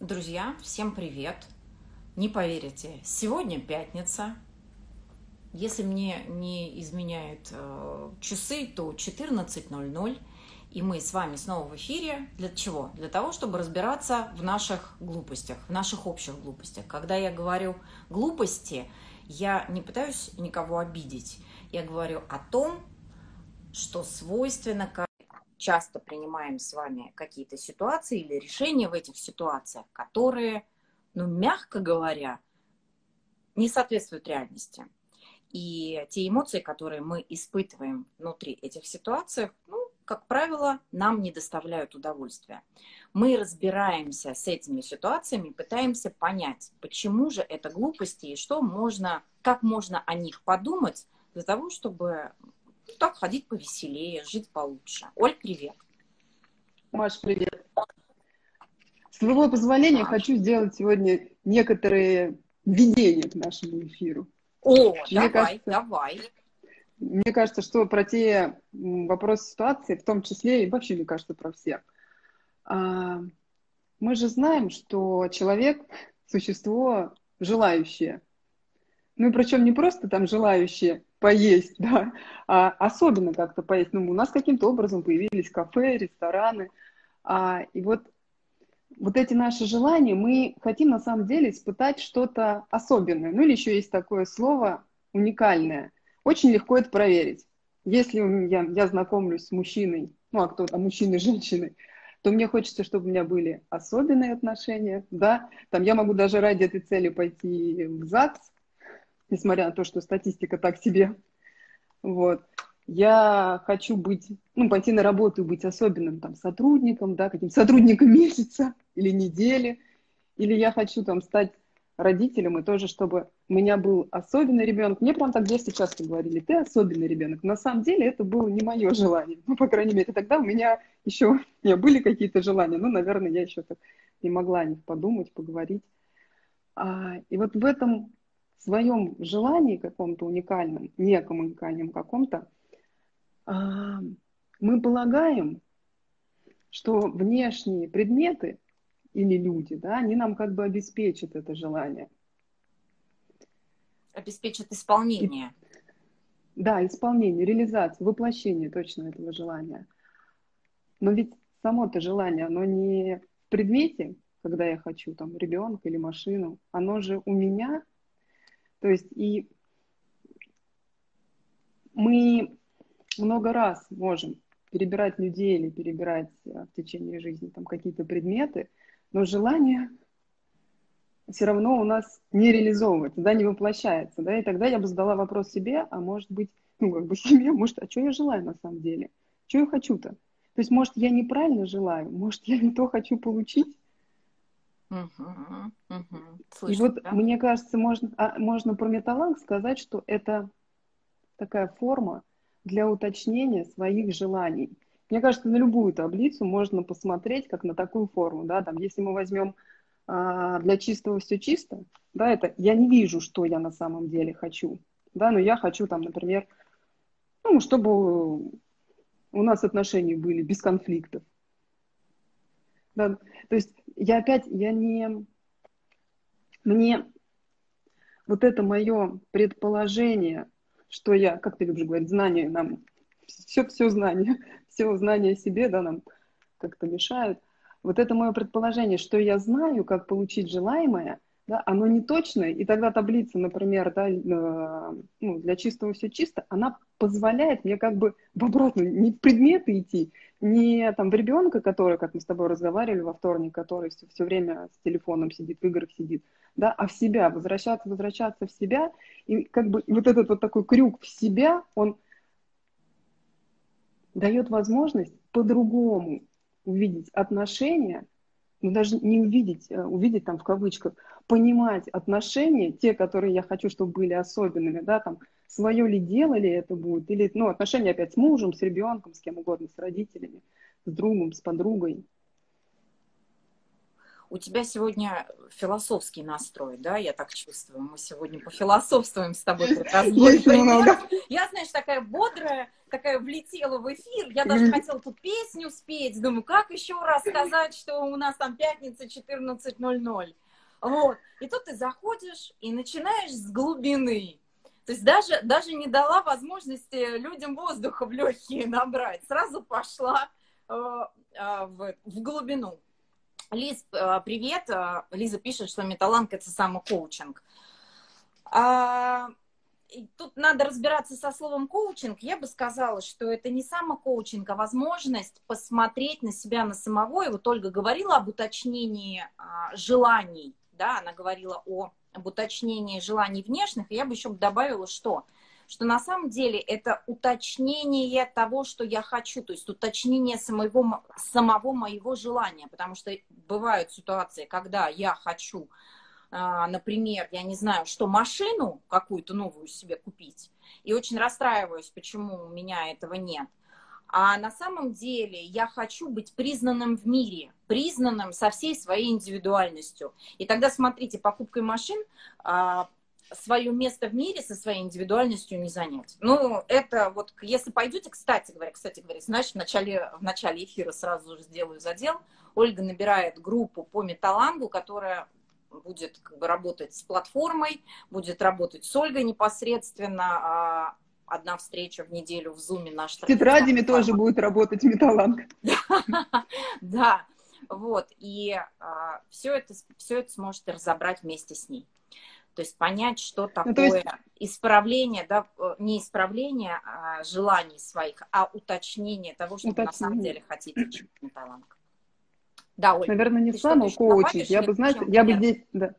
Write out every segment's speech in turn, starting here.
Друзья, всем привет! Не поверите, сегодня пятница. Если мне не изменяют э, часы, то 14.00. И мы с вами снова в эфире. Для чего? Для того, чтобы разбираться в наших глупостях, в наших общих глупостях. Когда я говорю глупости, я не пытаюсь никого обидеть. Я говорю о том, что свойственно часто принимаем с вами какие-то ситуации или решения в этих ситуациях, которые, ну, мягко говоря, не соответствуют реальности. И те эмоции, которые мы испытываем внутри этих ситуаций, ну, как правило, нам не доставляют удовольствия. Мы разбираемся с этими ситуациями, пытаемся понять, почему же это глупости и что можно, как можно о них подумать для того, чтобы ну, так ходить повеселее, жить получше. Оль, привет. Маш, привет. С твоего позволения Маш. хочу сделать сегодня некоторые введения к нашему эфиру. О, Мне давай, кажется, давай. Мне кажется, что про те вопросы ситуации, в том числе и вообще, мне кажется, про всех. А, мы же знаем, что человек – существо желающее. Ну и причем не просто там желающее поесть, да, а особенно как-то поесть. Ну, у нас каким-то образом появились кафе, рестораны. А, и вот, вот эти наши желания, мы хотим на самом деле испытать что-то особенное. Ну или еще есть такое слово уникальное. Очень легко это проверить. Если я, я знакомлюсь с мужчиной, ну а кто, а мужчиной, женщиной, то мне хочется, чтобы у меня были особенные отношения, да, там я могу даже ради этой цели пойти в ЗАГС, несмотря на то, что статистика так себе. Вот. Я хочу быть, ну, пойти на работу и быть особенным там сотрудником, да, каким сотрудником месяца или недели, или я хочу там стать родителям и тоже, чтобы у меня был особенный ребенок. Мне прям так детстве часто говорили, ты особенный ребенок. На самом деле это было не мое желание. Ну, по крайней мере, тогда у меня еще у меня были какие-то желания. Ну, наверное, я еще так не могла о них подумать, поговорить. А, и вот в этом своем желании каком-то уникальном, неком уникальном каком-то, а, мы полагаем, что внешние предметы или люди, да, они нам как бы обеспечат это желание. Обеспечат исполнение. И, да, исполнение, реализацию, воплощение точно этого желания. Но ведь само это желание, оно не в предмете, когда я хочу там ребенка или машину, оно же у меня – то есть и мы много раз можем перебирать людей или перебирать э, в течение жизни там какие-то предметы, но желание все равно у нас не реализовывается, да, не воплощается, да, и тогда я бы задала вопрос себе, а может быть, ну, как бы себе, может, а что я желаю на самом деле? Что я хочу-то? То есть, может, я неправильно желаю, может, я не то хочу получить, Угу, угу. Слышно, и вот да? мне кажется, можно, а, можно про металланг сказать, что это такая форма для уточнения своих желаний. Мне кажется, на любую таблицу можно посмотреть как на такую форму, да, там, если мы возьмем а, для чистого все чисто, да, это я не вижу, что я на самом деле хочу, да, но я хочу там, например, ну, чтобы у нас отношения были без конфликтов, да, то есть я опять, я не... Мне вот это мое предположение, что я, как ты любишь говорить, знание нам, все, все знание, все знания о себе, да, нам как-то мешают. Вот это мое предположение, что я знаю, как получить желаемое, да, оно не точное, и тогда таблица, например, да, ну, для чистого все чисто, она позволяет мне как бы в обратную, не в предметы идти, не там в ребенка, который, как мы с тобой разговаривали во вторник, который все, все время с телефоном сидит, в играх сидит, да, а в себя, возвращаться, возвращаться в себя, и как бы вот этот вот такой крюк в себя, он дает возможность по-другому увидеть отношения, ну, даже не увидеть, э, увидеть там в кавычках, понимать отношения, те, которые я хочу, чтобы были особенными, да, там, свое ли дело ли это будет, или, ну, отношения опять с мужем, с ребенком, с кем угодно, с родителями, с другом, с подругой. У тебя сегодня философский настрой, да, я так чувствую. Мы сегодня пофилософствуем с тобой. Я, знаешь, такая бодрая, такая влетела в эфир. Я даже хотела тут песню спеть. Думаю, как еще раз сказать, что у нас там пятница 14.00. Вот. И тут ты заходишь и начинаешь с глубины. То есть даже, даже не дала возможности людям воздуха в легкие набрать. Сразу пошла э, э, в, в глубину. Лиз, э, привет. Э, Лиза пишет, что металланг – это самокоучинг. А, тут надо разбираться со словом коучинг. Я бы сказала, что это не самокоучинг, а возможность посмотреть на себя, на самого. И вот Ольга говорила об уточнении а, желаний. Да, она говорила о, об уточнении желаний внешних. И я бы еще добавила, что что на самом деле это уточнение того, что я хочу, то есть уточнение самого, самого моего желания, потому что бывают ситуации, когда я хочу, а, например, я не знаю, что машину какую-то новую себе купить, и очень расстраиваюсь, почему у меня этого нет. А на самом деле я хочу быть признанным в мире, признанным со всей своей индивидуальностью. И тогда, смотрите, покупкой машин а, свое место в мире со своей индивидуальностью не занять. Ну, это вот, если пойдете, кстати говоря, кстати говоря, знаешь, в начале, в начале эфира сразу же сделаю задел, Ольга набирает группу по металлангу, которая будет как бы работать с платформой, будет работать с Ольгой непосредственно, а одна встреча в неделю в Зуме наш. С тетрадями тоже будет работать металланг. Да, вот, и а, все это, все это сможете разобрать вместе с ней. То есть понять, что такое ну, есть... исправление, да, э, не исправление а желаний своих, а уточнение того, что уточнение. вы на самом деле хотите через талант. Да, Оль, Наверное, не самокоучинг. Я бы, знаете, я бы здесь, да.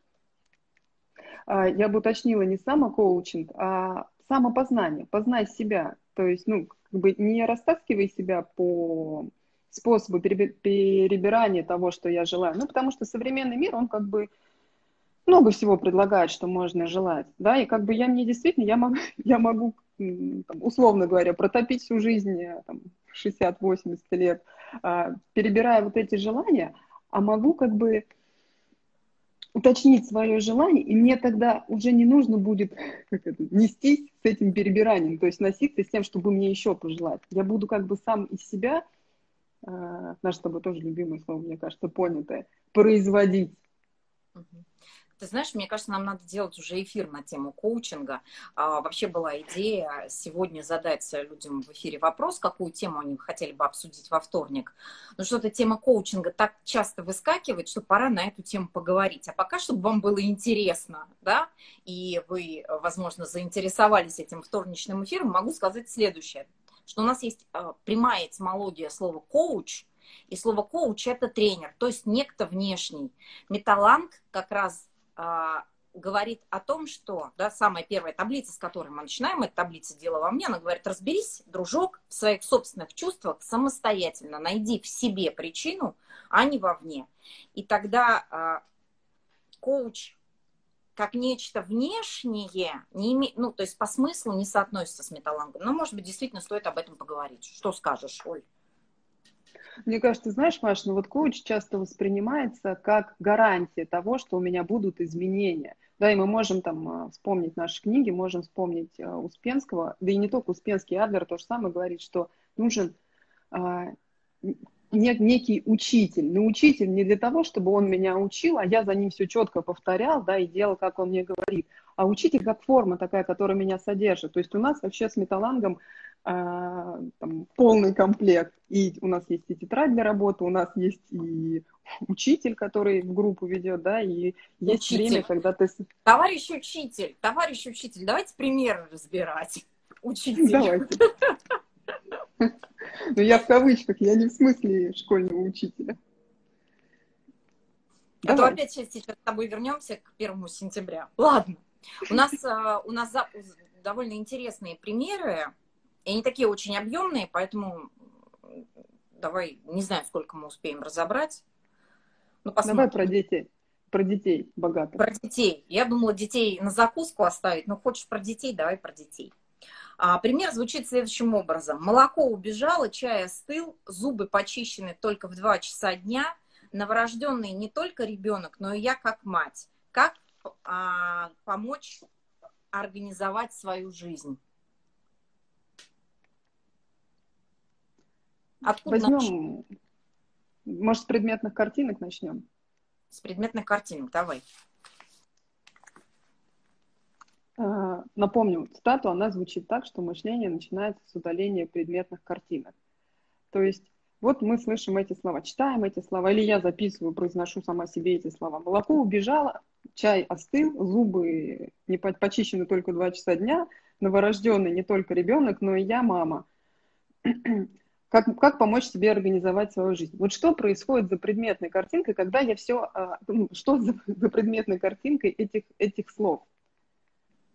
А, я бы уточнила не самокоучинг, а самопознание. Познай себя. То есть, ну, как бы не растаскивай себя по способу перебирания того, что я желаю. Ну, потому что современный мир, он как бы много всего предлагает, что можно желать, да, и как бы я мне действительно, я могу, я могу там, условно говоря, протопить всю жизнь, э, там, 60-80 лет, а, перебирая вот эти желания, а могу как бы уточнить свое желание, и мне тогда уже не нужно будет как это, нестись с этим перебиранием, то есть носиться с тем, чтобы мне еще пожелать. Я буду как бы сам из себя, э, наше с тобой тоже любимое слово, мне кажется, понятое, производить. Ты знаешь, мне кажется, нам надо делать уже эфир на тему коучинга. А, вообще была идея сегодня задать людям в эфире вопрос, какую тему они хотели бы обсудить во вторник. Но что-то тема коучинга так часто выскакивает, что пора на эту тему поговорить. А пока, чтобы вам было интересно, да, и вы, возможно, заинтересовались этим вторничным эфиром, могу сказать следующее, что у нас есть а, прямая этимология слова коуч, и слово коуч – это тренер, то есть некто внешний. Металланг как раз говорит о том, что, да, самая первая таблица, с которой мы начинаем, это таблица «Дело во мне», она говорит, разберись, дружок, в своих собственных чувствах самостоятельно, найди в себе причину, а не вовне. И тогда а, коуч как нечто внешнее, не име... ну, то есть по смыслу не соотносится с металлангом. Но, может быть, действительно стоит об этом поговорить. Что скажешь, Оль? Мне кажется, знаешь, Маш, ну вот коуч часто воспринимается как гарантия того, что у меня будут изменения. Да, и мы можем там а, вспомнить наши книги, можем вспомнить а, Успенского, да и не только Успенский, Адлер то же самое говорит, что нужен а, нек, некий учитель. Но учитель не для того, чтобы он меня учил, а я за ним все четко повторял, да, и делал, как он мне говорит. А учитель как форма такая, которая меня содержит. То есть у нас вообще с металлангом а, там, полный комплект. И у нас есть и тетрадь для работы, у нас есть и учитель, который в группу ведет, да, и есть учитель. время, когда ты... Товарищ учитель, товарищ учитель, давайте примеры разбирать. Учитель. Давайте. Ну, я в кавычках, я не в смысле школьного учителя. А то опять сейчас, сейчас с тобой вернемся к первому сентября. Ладно. У нас, а, у нас довольно интересные примеры и они такие очень объемные, поэтому давай, не знаю, сколько мы успеем разобрать. Ну, давай про детей. Про детей богатых. Про детей. Я думала детей на закуску оставить, но хочешь про детей, давай про детей. А, пример звучит следующим образом. Молоко убежало, чай остыл, зубы почищены только в 2 часа дня, новорожденный не только ребенок, но и я как мать. Как а, помочь организовать свою жизнь? Откуда Возьмем, начнем? может, с предметных картинок начнем? С предметных картинок, давай. А, напомню, цитату, она звучит так, что мышление начинается с удаления предметных картинок. То есть вот мы слышим эти слова, читаем эти слова, или я записываю, произношу сама себе эти слова. Молоко убежало, чай остыл, зубы не почищены только два часа дня, новорожденный не только ребенок, но и я мама. Как, как помочь себе организовать свою жизнь? Вот что происходит за предметной картинкой, когда я все... А, ну, что за, за предметной картинкой этих, этих слов?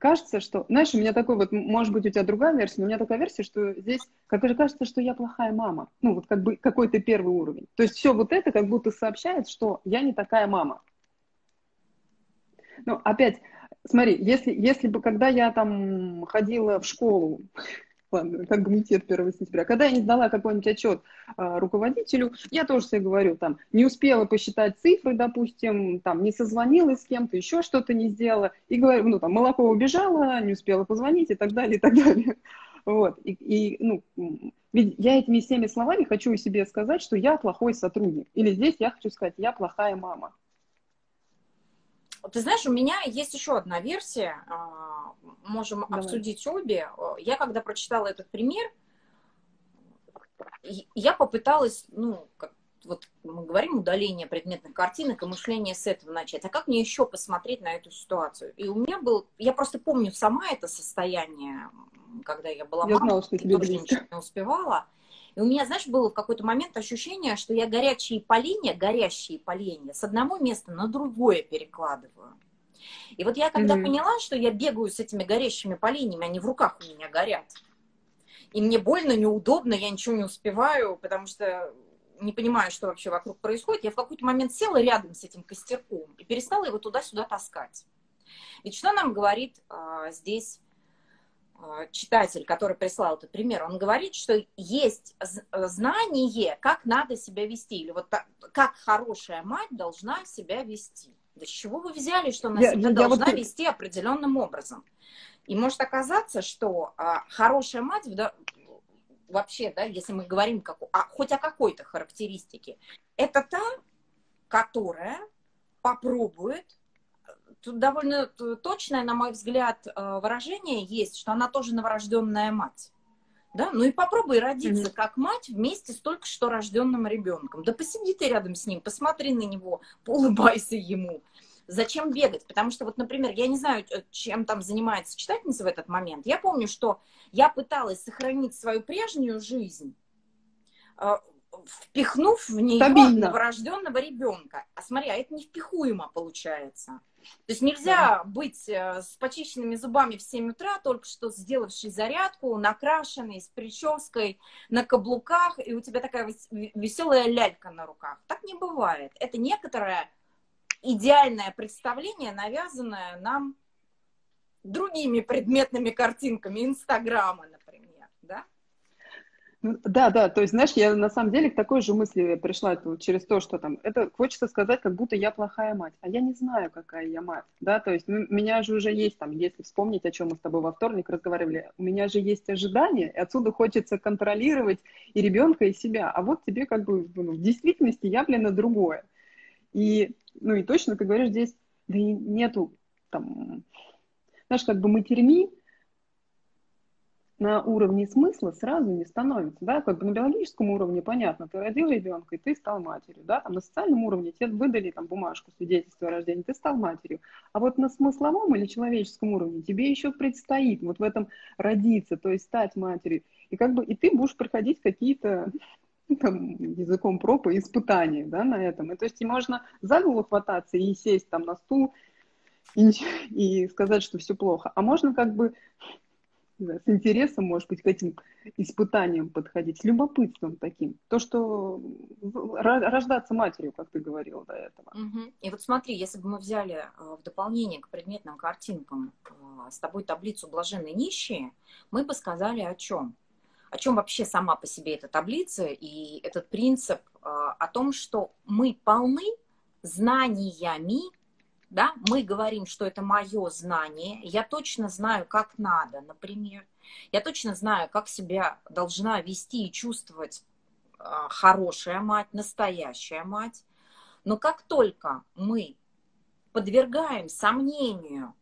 кажется, что, знаешь, у меня такой вот, может быть, у тебя другая версия, но у меня такая версия, что здесь, как же кажется, что я плохая мама. Ну, вот как бы какой-то первый уровень. То есть все вот это как будто сообщает, что я не такая мама. Ну, опять, смотри, если, если бы, когда я там ходила в школу, ладно, как комитет 1 сентября. Когда я не сдала какой-нибудь отчет а, руководителю, я тоже себе говорю, там, не успела посчитать цифры, допустим, там, не созвонилась с кем-то, еще что-то не сделала, и говорю, ну, там, молоко убежало, не успела позвонить и так далее, и так далее. Вот, и, и ну, ведь я этими всеми словами хочу себе сказать, что я плохой сотрудник. Или здесь я хочу сказать, я плохая мама. Ты знаешь, у меня есть еще одна версия, а, можем Давай. обсудить обе. Я когда прочитала этот пример, я попыталась, ну, как вот мы говорим удаление предметных картинок и мышление с этого начать. А как мне еще посмотреть на эту ситуацию? И у меня был, я просто помню сама это состояние, когда я была я мамой, знала, что тоже ничего не успевала. И у меня, знаешь, было в какой-то момент ощущение, что я горячие поленья, горящие поленья с одного места на другое перекладываю. И вот я когда mm-hmm. поняла, что я бегаю с этими горящими поленьями, они в руках у меня горят, и мне больно, неудобно, я ничего не успеваю, потому что не понимаю, что вообще вокруг происходит, я в какой-то момент села рядом с этим костерком и перестала его туда-сюда таскать. Ведь что нам говорит а, здесь читатель, который прислал этот пример, он говорит, что есть знание, как надо себя вести, или вот так, как хорошая мать должна себя вести. Да с чего вы взяли, что она я, себя я должна вот... вести определенным образом? И может оказаться, что а, хорошая мать вообще, да, если мы говорим как, а, хоть о какой-то характеристике, это та, которая попробует тут довольно точное, на мой взгляд, э, выражение есть, что она тоже новорожденная мать. Да? Ну и попробуй родиться mm-hmm. как мать вместе с только что рожденным ребенком. Да посиди ты рядом с ним, посмотри на него, улыбайся ему. Зачем бегать? Потому что вот, например, я не знаю, э, чем там занимается читательница в этот момент. Я помню, что я пыталась сохранить свою прежнюю жизнь, э, впихнув в нее Стабильно. новорожденного ребенка. А смотри, а это не впихуемо получается. То есть нельзя да. быть э, с почищенными зубами в 7 утра, только что сделавший зарядку, накрашенный, с прической, на каблуках, и у тебя такая веселая лялька на руках. Так не бывает. Это некоторое идеальное представление, навязанное нам другими предметными картинками Инстаграма, например? Да, да, то есть, знаешь, я на самом деле к такой же мысли пришла через то, что там, это хочется сказать, как будто я плохая мать, а я не знаю, какая я мать, да, то есть ну, у меня же уже есть там, если вспомнить, о чем мы с тобой во вторник разговаривали, у меня же есть ожидания, и отсюда хочется контролировать и ребенка, и себя, а вот тебе как бы ну, в действительности явлено другое. И, ну и точно ты говоришь, здесь да и нету там, знаешь, как бы матерьми, на уровне смысла сразу не становится, да, как бы на биологическом уровне понятно, ты родил ребенка, и ты стал матерью, да, там на социальном уровне тебе выдали там бумажку свидетельство о рождении, ты стал матерью, а вот на смысловом или человеческом уровне тебе еще предстоит вот в этом родиться, то есть стать матерью, и как бы и ты будешь проходить какие-то там, языком пропа испытания, да, на этом, и то есть и можно за голову хвататься и сесть там на стул и, и сказать, что все плохо, а можно как бы с интересом, может быть, к этим испытаниям подходить, с любопытством таким. То, что рождаться матерью, как ты говорила до этого. Угу. И вот смотри, если бы мы взяли э, в дополнение к предметным картинкам э, с тобой таблицу «Блаженные нищие», мы бы сказали о чем? о чем вообще сама по себе эта таблица и этот принцип а, о том, что мы полны знаниями, да, мы говорим, что это мое знание, я точно знаю, как надо, например, я точно знаю, как себя должна вести и чувствовать а, хорошая мать, настоящая мать, но как только мы подвергаем сомнению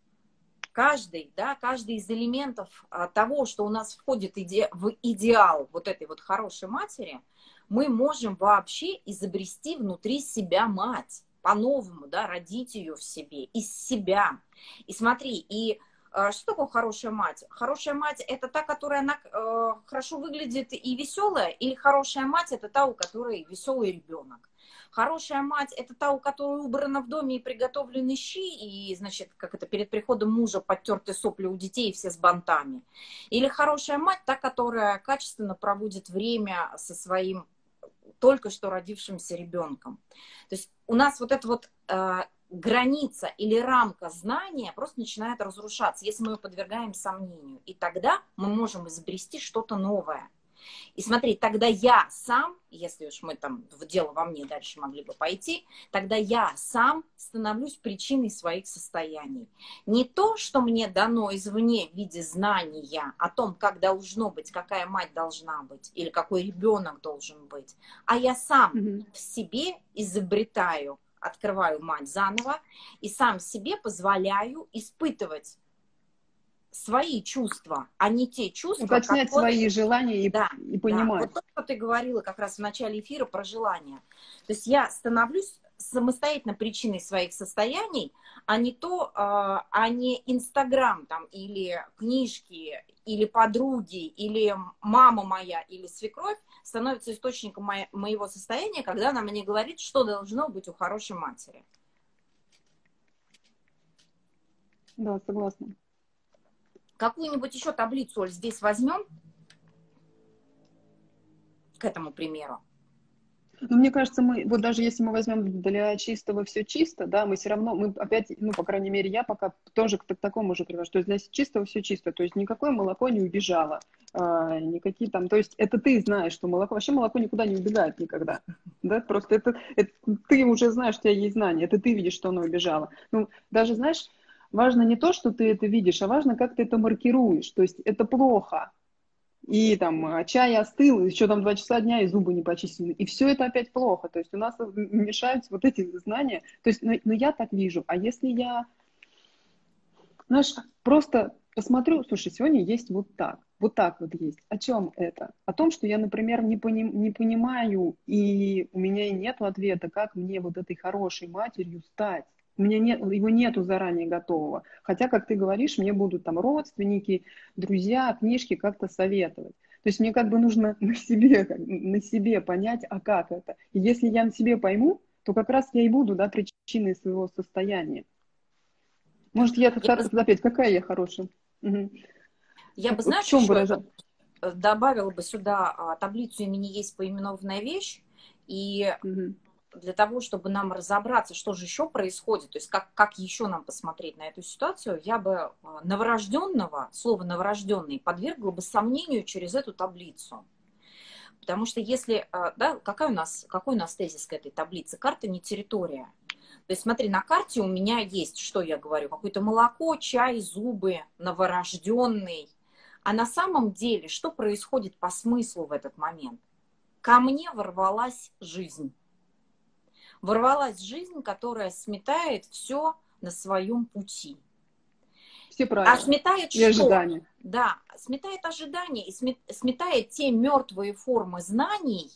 каждый, да, каждый из элементов а, того, что у нас входит иде в идеал вот этой вот хорошей матери, мы можем вообще изобрести внутри себя мать по-новому, да, родить ее в себе, из себя. И смотри, и э, что такое хорошая мать? Хорошая мать это та, которая она э, хорошо выглядит и веселая, или хорошая мать это та, у которой веселый ребенок? Хорошая мать – это та, у которой убрана в доме и приготовлены щи, и, значит, как это, перед приходом мужа подтерты сопли у детей, все с бантами. Или хорошая мать – та, которая качественно проводит время со своим только что родившимся ребенком. То есть у нас вот эта вот э, граница или рамка знания просто начинает разрушаться, если мы ее подвергаем сомнению. И тогда мы можем изобрести что-то новое – и смотри, тогда я сам, если уж мы там в дело во мне дальше могли бы пойти, тогда я сам становлюсь причиной своих состояний. Не то, что мне дано извне в виде знания о том, как должно быть, какая мать должна быть или какой ребенок должен быть, а я сам mm-hmm. в себе изобретаю, открываю мать заново и сам себе позволяю испытывать свои чувства, а не те чувства. Уточнять которые... свои желания и, да, и понимать. Да. Вот то, что ты говорила как раз в начале эфира про желания. То есть я становлюсь самостоятельно причиной своих состояний, а не то, а, а не Инстаграм там или книжки, или подруги, или мама моя, или свекровь становится источником моего состояния, когда она мне говорит, что должно быть у хорошей матери. Да, согласна. Какую-нибудь еще таблицу, Оль, здесь возьмем к этому примеру. Ну, мне кажется, мы, вот даже если мы возьмем для чистого все чисто, да, мы все равно, мы опять, ну, по крайней мере, я пока тоже к такому же привожу, что есть для чистого все чисто, то есть никакое молоко не убежало, а, никакие там, то есть это ты знаешь, что молоко, вообще молоко никуда не убегает никогда, да, просто это, это ты уже знаешь, у тебя есть знания, это ты видишь, что оно убежало. Ну, даже, знаешь, важно не то, что ты это видишь, а важно, как ты это маркируешь. То есть это плохо. И там а, чай остыл, еще там два часа дня, и зубы не почистили. И все это опять плохо. То есть у нас мешаются вот эти знания. То есть, но, но я так вижу. А если я, знаешь, просто посмотрю, слушай, сегодня есть вот так, вот так вот есть. О чем это? О том, что я, например, не, пони, не понимаю, и у меня нет ответа, как мне вот этой хорошей матерью стать. У меня нет, его нету заранее готового. Хотя, как ты говоришь, мне будут там родственники, друзья, книжки как-то советовать. То есть мне как бы нужно на себе, на себе понять, а как это. И если я на себе пойму, то как раз я и буду да, причиной своего состояния. Может, я, я опять, какая я хорошая? Угу. Я бы, знаешь, в чем выражать? добавила бы сюда а, таблицу имени есть поименованная вещь, и угу для того, чтобы нам разобраться, что же еще происходит, то есть как, как еще нам посмотреть на эту ситуацию, я бы а, новорожденного, слово новорожденный, подвергла бы сомнению через эту таблицу. Потому что если, а, да, какая у нас, какой у нас тезис к этой таблице? Карта не территория. То есть смотри, на карте у меня есть, что я говорю, какое-то молоко, чай, зубы, новорожденный. А на самом деле, что происходит по смыслу в этот момент? Ко мне ворвалась жизнь ворвалась жизнь, которая сметает все на своем пути. Все правильно. А сметает и что? Ожидания. Да, сметает ожидания и сметает те мертвые формы знаний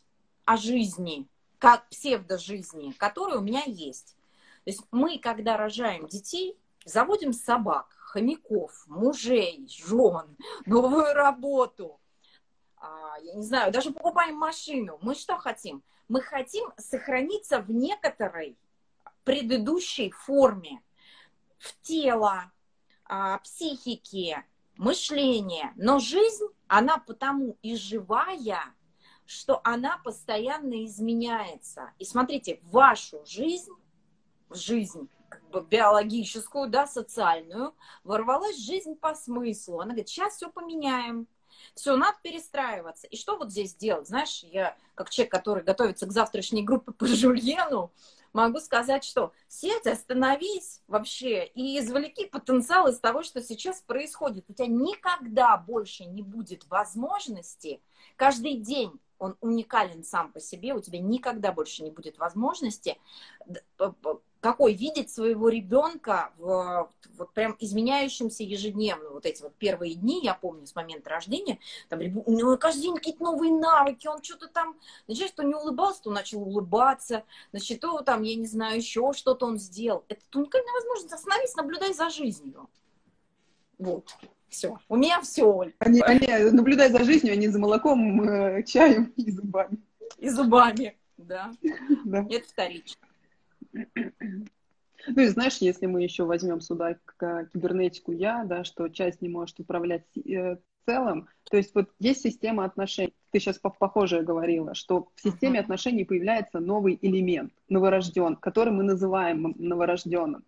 о жизни, как псевдожизни, которые у меня есть. То есть мы, когда рожаем детей, заводим собак, хомяков, мужей, жен, новую работу, а, я не знаю, даже покупаем машину. Мы что хотим? Мы хотим сохраниться в некоторой предыдущей форме, в тело, а, психике, мышление. Но жизнь, она потому и живая, что она постоянно изменяется. И смотрите, вашу жизнь, жизнь как бы биологическую, да, социальную, ворвалась жизнь по смыслу. Она говорит, сейчас все поменяем, Все, надо перестраиваться. И что вот здесь делать? Знаешь, я как человек, который готовится к завтрашней группе по Жульену, могу сказать, что сядь, остановись вообще и извлеки потенциал из того, что сейчас происходит. У тебя никогда больше не будет возможности каждый день он уникален сам по себе, у тебя никогда больше не будет возможности какой видеть своего ребенка в вот прям изменяющемся ежедневно. Вот эти вот первые дни, я помню, с момента рождения, там у него каждый день какие-то новые навыки, он что-то там, значит, что не улыбался, то начал улыбаться, значит, то там, я не знаю, еще что-то он сделал. Это уникальная возможность. Остановись, наблюдай за жизнью. Вот. Все. У меня все, Оль. Они, они наблюдают за жизнью, а не за молоком, э, чаем и зубами. И зубами, да. да. Это вторично. Ну и знаешь, если мы еще возьмем сюда кибернетику я, да, что часть не может управлять э, целым, то есть вот есть система отношений, ты сейчас похожее говорила, что в системе отношений появляется новый элемент, новорожден, который мы называем новорожденным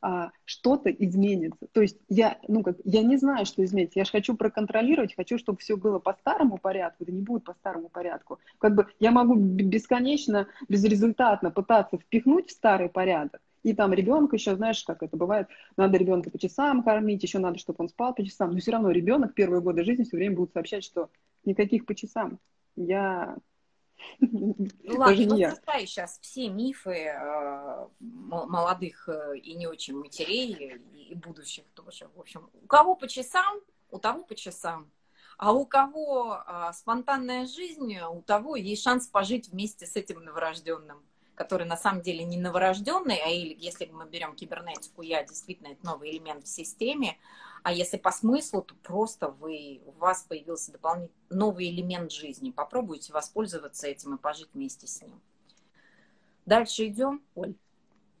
а, что-то изменится. То есть я, ну как, я не знаю, что изменится. Я же хочу проконтролировать, хочу, чтобы все было по старому порядку. Это не будет по старому порядку. Как бы я могу бесконечно, безрезультатно пытаться впихнуть в старый порядок. И там ребенка еще, знаешь, как это бывает, надо ребенка по часам кормить, еще надо, чтобы он спал по часам. Но все равно ребенок первые годы жизни все время будет сообщать, что никаких по часам. Я ну ладно, ну пускай сейчас все мифы э, молодых э, и не очень матерей и будущих тоже. В общем, у кого по часам, у того по часам. А у кого э, спонтанная жизнь, у того есть шанс пожить вместе с этим новорожденным, который на самом деле не новорожденный, а если мы берем кибернетику, я действительно это новый элемент в системе, а если по смыслу, то просто вы, у вас появился дополнительный новый элемент жизни. Попробуйте воспользоваться этим и пожить вместе с ним. Дальше идем, Оль?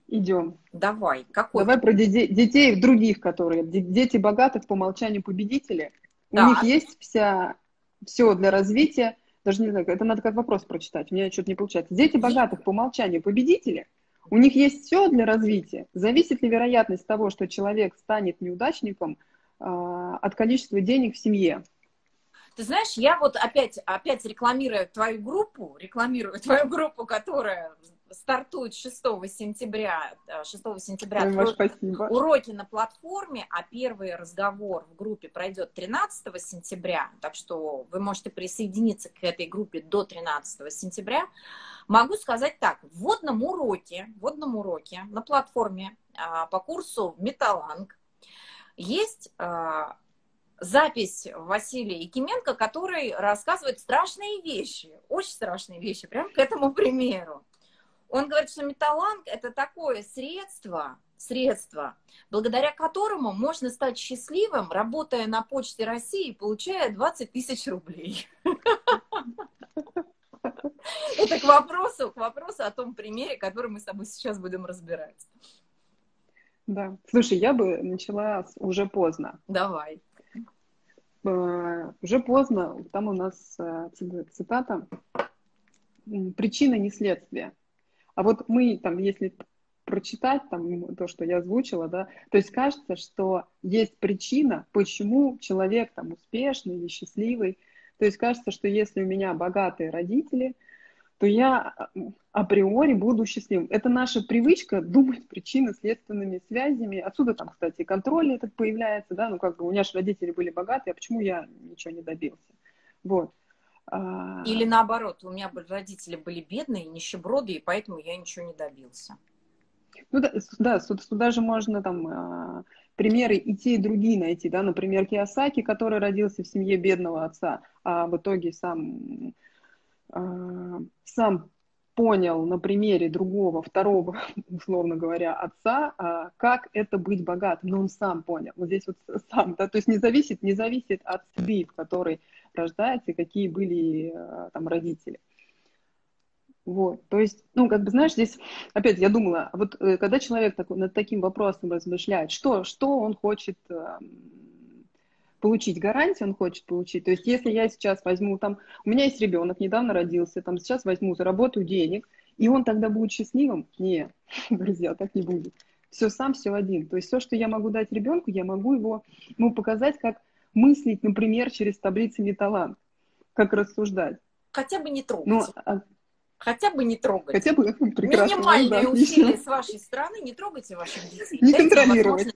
Идем. Давай. Какой? Давай про детей, других, которые. Дети богатых по умолчанию победители. Да. У них есть вся, все для развития. Даже не знаю, это надо как вопрос прочитать. У меня что-то не получается. Дети богатых по умолчанию победители – у них есть все для развития. Зависит ли вероятность того, что человек станет неудачником от количества денег в семье? Ты знаешь, я вот опять, опять рекламирую твою группу, рекламирую твою группу, которая стартует 6 сентября. 6 э, сентября Ой, спасибо. уроки на платформе, а первый разговор в группе пройдет 13 сентября, так что вы можете присоединиться к этой группе до 13 сентября. Могу сказать так, в вводном уроке, в вводном уроке на платформе а, по курсу Металланг есть а, запись Василия Якименко, который рассказывает страшные вещи, очень страшные вещи, прям к этому примеру. Он говорит, что металланг – это такое средство, средство, благодаря которому можно стать счастливым, работая на почте России, получая 20 тысяч рублей. Это к вопросу, к вопросу о том примере, который мы с тобой сейчас будем разбирать. Да. Слушай, я бы начала уже поздно. Давай. Э, уже поздно. Там у нас э, цитата. Причина не следствие. А вот мы там, если прочитать там то, что я озвучила, да, то есть кажется, что есть причина, почему человек там успешный или счастливый. То есть кажется, что если у меня богатые родители, то я априори буду счастливым. Это наша привычка думать причинно-следственными связями. Отсюда там, кстати, контроль этот появляется, да, ну как бы у меня же родители были богатые, а почему я ничего не добился? Вот. А, Или наоборот, у меня родители были бедные, нищеброды, и поэтому я ничего не добился. Ну да, да сюда же можно там а, примеры и те, и другие найти, да, например, Киосаки, который родился в семье бедного отца, а в итоге сам, а, сам понял на примере другого, второго, условно говоря, отца, а, как это быть богатым. Но он сам понял. Вот здесь вот сам, да, то есть не зависит, не зависит от среды, в которой рождается, и какие были а, там родители. Вот, то есть, ну, как бы, знаешь, здесь, опять, я думала, вот э, когда человек такой, над таким вопросом размышляет, что, что он хочет получить гарантию, он хочет получить. То есть если я сейчас возьму там, у меня есть ребенок, недавно родился, там сейчас возьму, заработаю денег, и он тогда будет счастливым? Не, друзья, так не будет. Все сам, все один. То есть все, что я могу дать ребенку, я могу его, ему показать, как мыслить, например, через таблицы Металланг, как рассуждать. Хотя бы не трогать. Ну, а... Хотя бы не трогать. Хотя бы прекрасно. Минимальные да, усилия с вашей стороны, не трогайте ваших детей. Не дайте контролировать.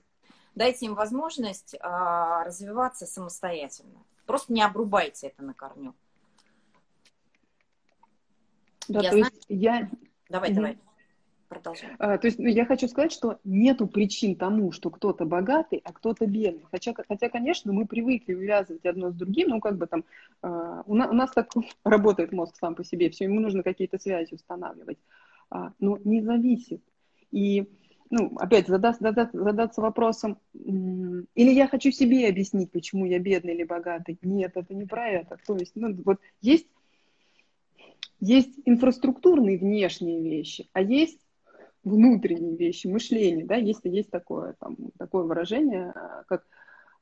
Дайте им возможность а, развиваться самостоятельно. Просто не обрубайте это на корню. Да, я то знаю... есть я... Давай, угу. давай. Продолжай. А, то есть ну, я хочу сказать, что нету причин тому, что кто-то богатый, а кто-то бедный. Хотя, хотя, конечно, мы привыкли увязывать одно с другим, ну, как бы там, а, у, нас, у нас так работает мозг сам по себе, все, ему нужно какие-то связи устанавливать. А, но не зависит. И, ну, опять задаться, задаться, задаться вопросом, или я хочу себе объяснить, почему я бедный или богатый. Нет, это не про это. То есть, ну, вот есть есть инфраструктурные внешние вещи, а есть внутренние вещи, мышление, да, если есть такое, там, такое выражение, а, как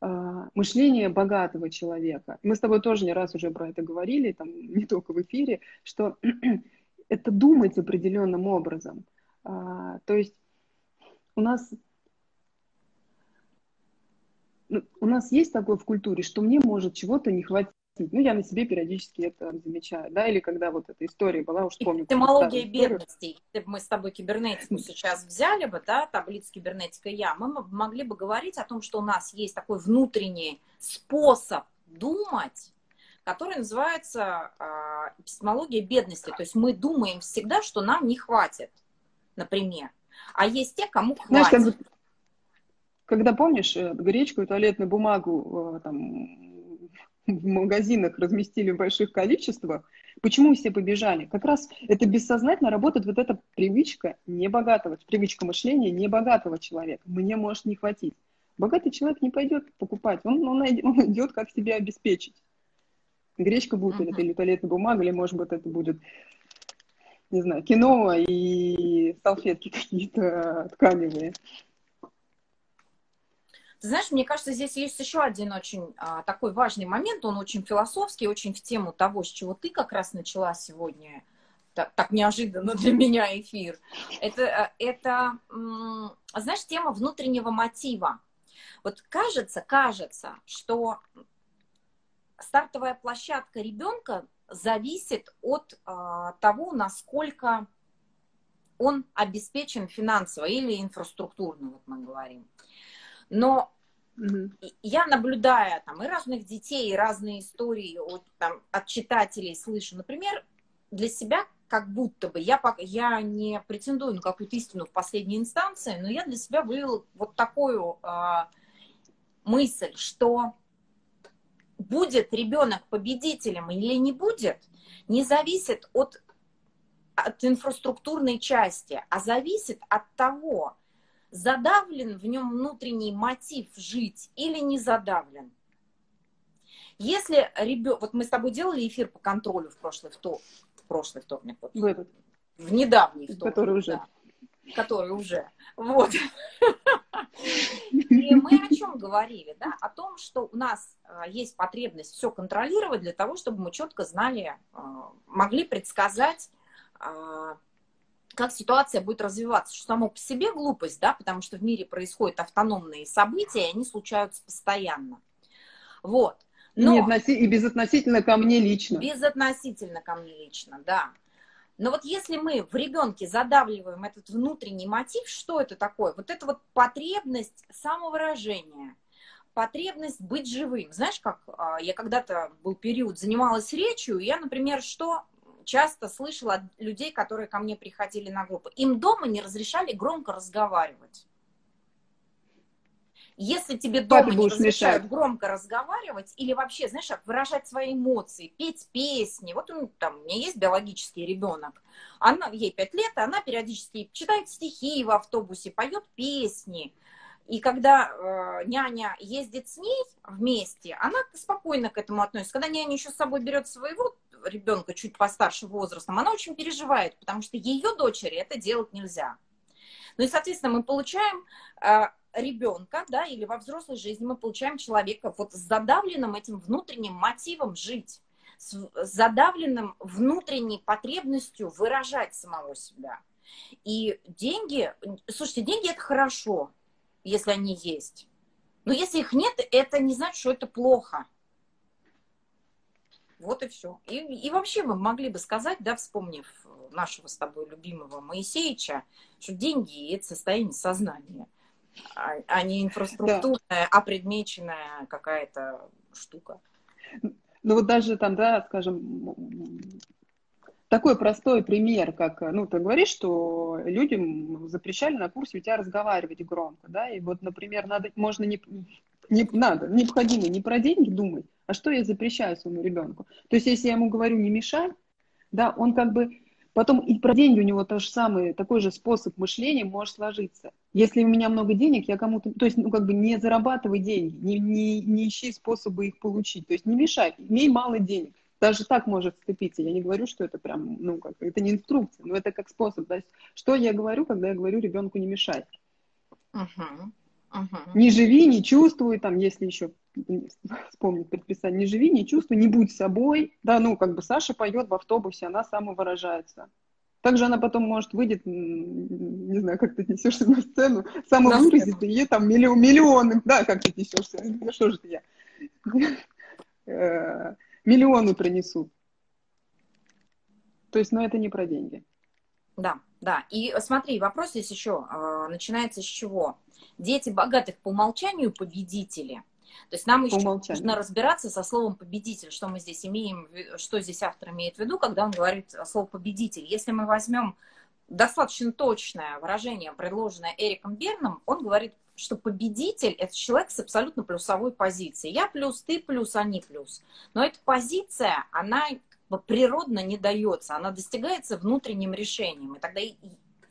э, мышление богатого человека. Мы с тобой тоже не раз уже про это говорили, там, не только в эфире, что это думать определенным образом. А, то есть у нас ну, у нас есть такое в культуре, что мне может чего-то не хватить ну, я на себе периодически это замечаю, да, или когда вот эта история была, уж помню. Этимология бедности. Если бы мы с тобой кибернетику сейчас взяли бы, да, таблицу кибернетика я, мы могли бы говорить о том, что у нас есть такой внутренний способ думать, который называется э, эпистемология бедности. То есть мы думаем всегда, что нам не хватит, например. А есть те, кому хватит. Знаешь, когда, когда помнишь э, гречку и туалетную бумагу э, там в магазинах разместили в больших количествах, почему все побежали? Как раз это бессознательно работает вот эта привычка небогатого, привычка мышления небогатого человека. Мне может не хватить. Богатый человек не пойдет покупать, он, он, он идет, как себе обеспечить. Гречка будет uh-huh. или туалетная бумага, или, может быть, это будет, не знаю, кино и салфетки какие-то тканевые. Ты знаешь, мне кажется, здесь есть еще один очень а, такой важный момент, он очень философский, очень в тему того, с чего ты как раз начала сегодня, так, так неожиданно для меня эфир. Это, э, это, знаешь, тема внутреннего мотива. Вот кажется, кажется, что стартовая площадка ребенка зависит от а, того, насколько он обеспечен финансово или инфраструктурно, вот мы говорим. Но Угу. Я наблюдая там и разных детей, и разные истории от, там, от читателей слышу. Например, для себя как будто бы, я, я не претендую на какую-то истину в последней инстанции, но я для себя вывела вот такую э, мысль, что будет ребенок победителем или не будет, не зависит от, от инфраструктурной части, а зависит от того, задавлен в нем внутренний мотив жить или не задавлен. Если ребенок, вот мы с тобой делали эфир по контролю в прошлый вторник, в прошлый вторник, вот, в, этот. в недавний вторник, который уже, да, который уже, вот. И мы о чем говорили, да, о том, что у нас а, есть потребность все контролировать для того, чтобы мы четко знали, а, могли предсказать а, как ситуация будет развиваться, что само по себе глупость, да, потому что в мире происходят автономные события, и они случаются постоянно. Вот. Но, и, и безотносительно ко мне лично. Безотносительно ко мне лично, да. Но вот если мы в ребенке задавливаем этот внутренний мотив, что это такое? Вот это вот потребность самовыражения, потребность быть живым. Знаешь, как а, я когда-то был период, занималась речью, я, например, что часто слышала от людей, которые ко мне приходили на группу. Им дома не разрешали громко разговаривать. Если тебе дома Папе не разрешают мешать. громко разговаривать или вообще, знаешь, выражать свои эмоции, петь песни. Вот он, там, у меня есть биологический ребенок, она, ей пять лет, она периодически читает стихи в автобусе, поет песни. И когда э, няня ездит с ней вместе, она спокойно к этому относится. Когда няня еще с собой берет своего ребенка чуть постарше возрастом, она очень переживает, потому что ее дочери это делать нельзя. Ну и, соответственно, мы получаем э, ребенка, да, или во взрослой жизни мы получаем человека вот с задавленным этим внутренним мотивом жить, с задавленным внутренней потребностью выражать самого себя. И деньги, слушайте, деньги это хорошо, если они есть. Но если их нет, это не значит, что это плохо. Вот и все. И, и вообще мы могли бы сказать, да, вспомнив нашего с тобой любимого Моисеевича, что деньги – это состояние сознания, а, а не инфраструктурная, да. а предмеченная какая-то штука. Ну вот даже там, да, скажем, такой простой пример, как, ну, ты говоришь, что людям запрещали на курсе у тебя разговаривать громко, да, и вот, например, надо, можно не, не надо, необходимо не про деньги думать, а что я запрещаю своему ребенку. То есть, если я ему говорю не мешай, да, он как бы Потом и про деньги у него то же самое, такой же способ мышления может сложиться. Если у меня много денег, я кому-то, то есть, ну, как бы не зарабатывай деньги, не, не, не ищи способы их получить, то есть не мешай, имей мало денег. Даже так может сцепиться. Я не говорю, что это прям, ну, как, это не инструкция, но это как способ. То есть, что я говорю, когда я говорю ребенку не мешать? Uh-huh. Uh-huh. Не живи, не чувствуй, там, если еще вспомнить предписание, не живи, не чувствуй, не будь собой. Да, ну, как бы Саша поет в автобусе, она самовыражается. Также она потом, может, выйдет, не знаю, как ты несешься на сцену, самовыразит, и ей там миллион, миллионы, да, как ты несешься, ну что же ты я, э, миллионы принесут. То есть, ну, это не про деньги. Да, да. И смотри, вопрос здесь еще э, начинается с чего? Дети богатых по умолчанию победители – то есть нам еще нужно разбираться со словом победитель, что мы здесь имеем, что здесь автор имеет в виду, когда он говорит слово победитель. Если мы возьмем достаточно точное выражение, предложенное Эриком Берном, он говорит, что победитель – это человек с абсолютно плюсовой позицией. Я плюс, ты плюс, они плюс. Но эта позиция, она природно не дается, она достигается внутренним решением. И тогда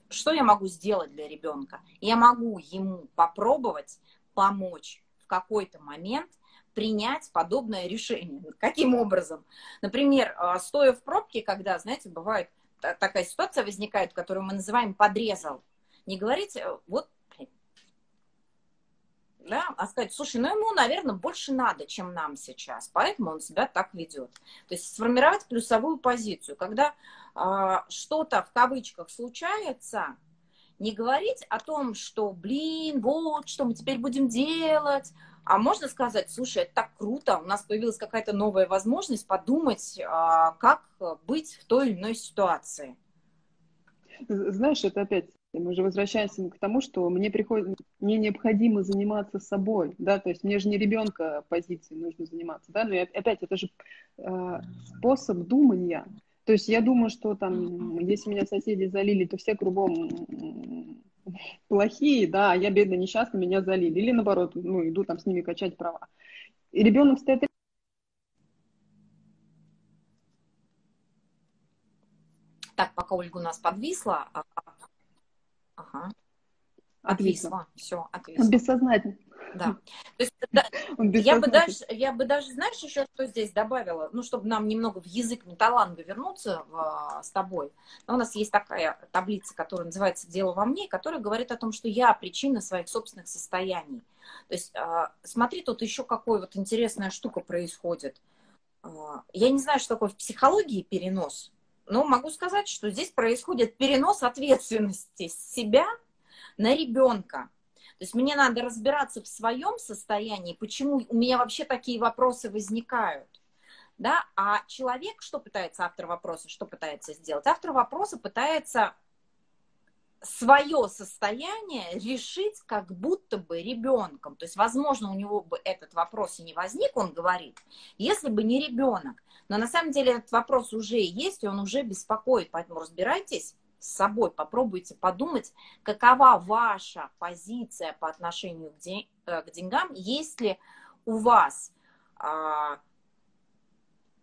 что я могу сделать для ребенка? Я могу ему попробовать помочь какой-то момент принять подобное решение. Каким образом? Например, а, стоя в пробке, когда, знаете, бывает такая ситуация возникает, которую мы называем подрезал. Не говорить, э, вот, да, а сказать, слушай, ну ему, наверное, больше надо, чем нам сейчас, поэтому он себя так ведет. То есть сформировать плюсовую позицию, когда э, что-то в кавычках случается, не говорить о том, что, блин, вот, что мы теперь будем делать, а можно сказать, слушай, это так круто, у нас появилась какая-то новая возможность подумать, а, как быть в той или иной ситуации. Знаешь, это опять мы же возвращаемся к тому, что мне приходит, мне необходимо заниматься собой, да, то есть мне же не ребенка позиции нужно заниматься, да, но опять это же э, способ думания, то есть я думаю, что там, если меня соседи залили, то все кругом плохие, да, а я бедно несчастна, меня залили. Или наоборот, ну, иду там с ними качать права. И ребенок стоит Так, пока Ольга у нас подвисла. А, ага. Отвисла. Все, отвисла. Бессознательно. Да. То есть, да, я, бы даже, я бы даже, знаешь, еще что здесь добавила, ну, чтобы нам немного в язык металланга вернуться в, с тобой. Но у нас есть такая таблица, которая называется «Дело во мне», которая говорит о том, что я причина своих собственных состояний. То есть, а, смотри, тут еще какой вот интересная штука происходит. А, я не знаю, что такое в психологии перенос, но могу сказать, что здесь происходит перенос ответственности с себя на ребенка. То есть мне надо разбираться в своем состоянии, почему у меня вообще такие вопросы возникают. Да? А человек, что пытается автор вопроса, что пытается сделать? Автор вопроса пытается свое состояние решить как будто бы ребенком. То есть, возможно, у него бы этот вопрос и не возник, он говорит, если бы не ребенок. Но на самом деле этот вопрос уже есть, и он уже беспокоит. Поэтому разбирайтесь с собой, попробуйте подумать, какова ваша позиция по отношению к, э, деньгам, есть ли у вас а,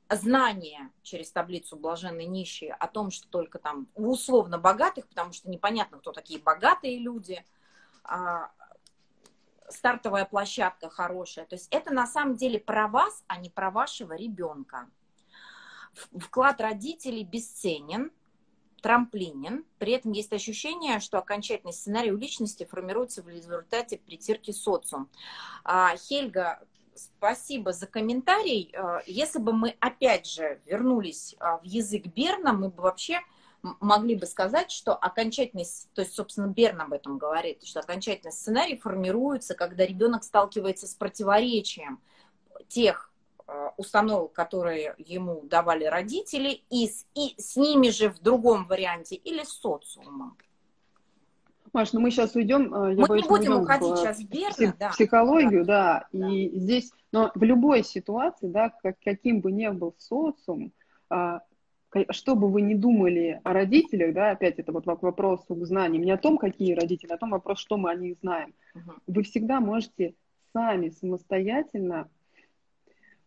знание через таблицу блаженные нищие о том, что только там условно богатых, потому что непонятно, кто такие богатые люди, а, стартовая площадка хорошая. То есть это на самом деле про вас, а не про вашего ребенка. Вклад родителей бесценен, трамплинен. При этом есть ощущение, что окончательный сценарий у личности формируется в результате притирки социум. А, Хельга, спасибо за комментарий. А, если бы мы опять же вернулись а, в язык Берна, мы бы вообще могли бы сказать, что окончательный, то есть, собственно, Берн об этом говорит, что окончательный сценарий формируется, когда ребенок сталкивается с противоречием тех установок, которые ему давали родители, и с, и с ними же в другом варианте или с социумом. Маш, ну мы сейчас уйдем. Э, я мы боюсь, не будем уходить в, сейчас в Берна, да. психологию, да, да. И да. здесь, но в любой ситуации, да, как, каким бы ни был социум, а, что бы вы ни думали о родителях, да, опять это вот вопрос к знаниям, не о том, какие родители, а о том вопрос, что мы о них знаем. Угу. Вы всегда можете сами самостоятельно